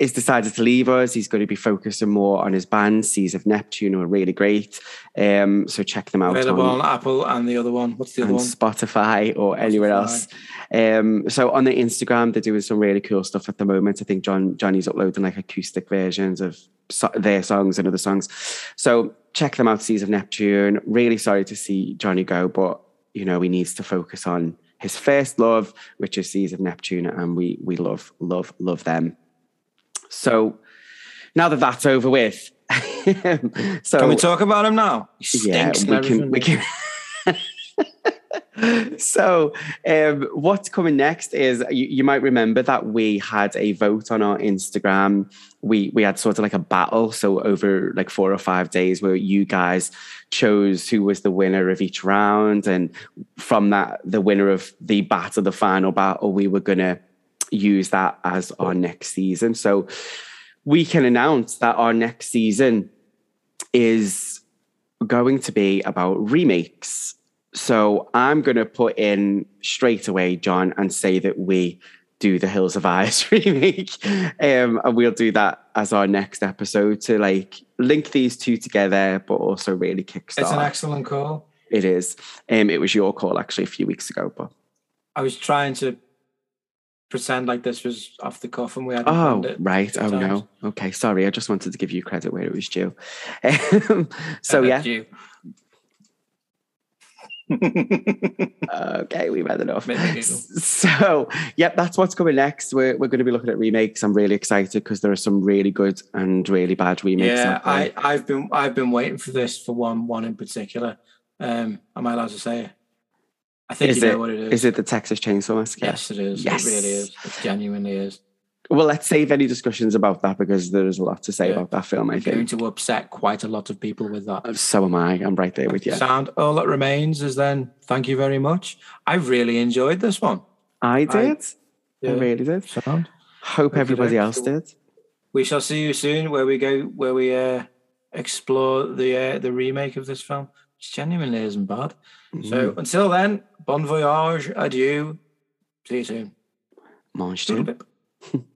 is decided to leave us. He's going to be focusing more on his band, Seas of Neptune, who are really great. Um, so check them out Available on, on Apple and the other one. What's the other one? Spotify or anywhere else. Um, so on the Instagram, they're doing some really cool stuff at the moment. I think John Johnny's uploading like acoustic versions of so- their songs and other songs. So check them out. Seas of Neptune. Really sorry to see Johnny go, but you know he needs to focus on his first love, which is Seas of Neptune, and we we love love love them. So now that that's over with, [LAUGHS] so Can we talk about him now? He yeah, we can. We can. [LAUGHS] [LAUGHS] so, um, what's coming next is you, you might remember that we had a vote on our Instagram. We we had sort of like a battle. So over like four or five days, where you guys chose who was the winner of each round, and from that, the winner of the battle, the final battle, we were gonna use that as our next season. So we can announce that our next season is going to be about remakes. So I'm going to put in straight away, John, and say that we do the Hills of Ice [LAUGHS] remake. Um, and we'll do that as our next episode to like link these two together, but also really kickstart. It's an excellent call. it is. Um, it was your call actually a few weeks ago, but I was trying to pretend like this was off the cuff and we had Oh, right. Oh, no. Okay. Sorry. I just wanted to give you credit where it was due. [LAUGHS] Um, so, yeah. you. Okay. We've had enough. So, yep, that's what's coming next. We're, we're going to be looking at remakes. I'm really excited because there are some really good and really bad remakes. yeah. I, I've been I've been waiting for this for one one in particular. Um, am I allowed to say it? I think Is you know it- what it is. Is it the Texas Chainsaw Massacre? Yes, it is. Yes. It really is. It genuinely is. Well, let's save any discussions about that because there is a lot to say Yeah. about that film, I I'm going to upset quite a lot of people with that. So am I. I'm right there with you. Sound. All that remains is then thank you very much. I really enjoyed this one. I did. I, Yeah. really did. Sound. Hope Okay, everybody okay. else did. We shall see you soon where we go where we uh explore the uh, the remake of this film, which genuinely isn't bad. Mm. So until then, bon voyage, adieu. See you soon. Mange Little tu. bit. [LAUGHS]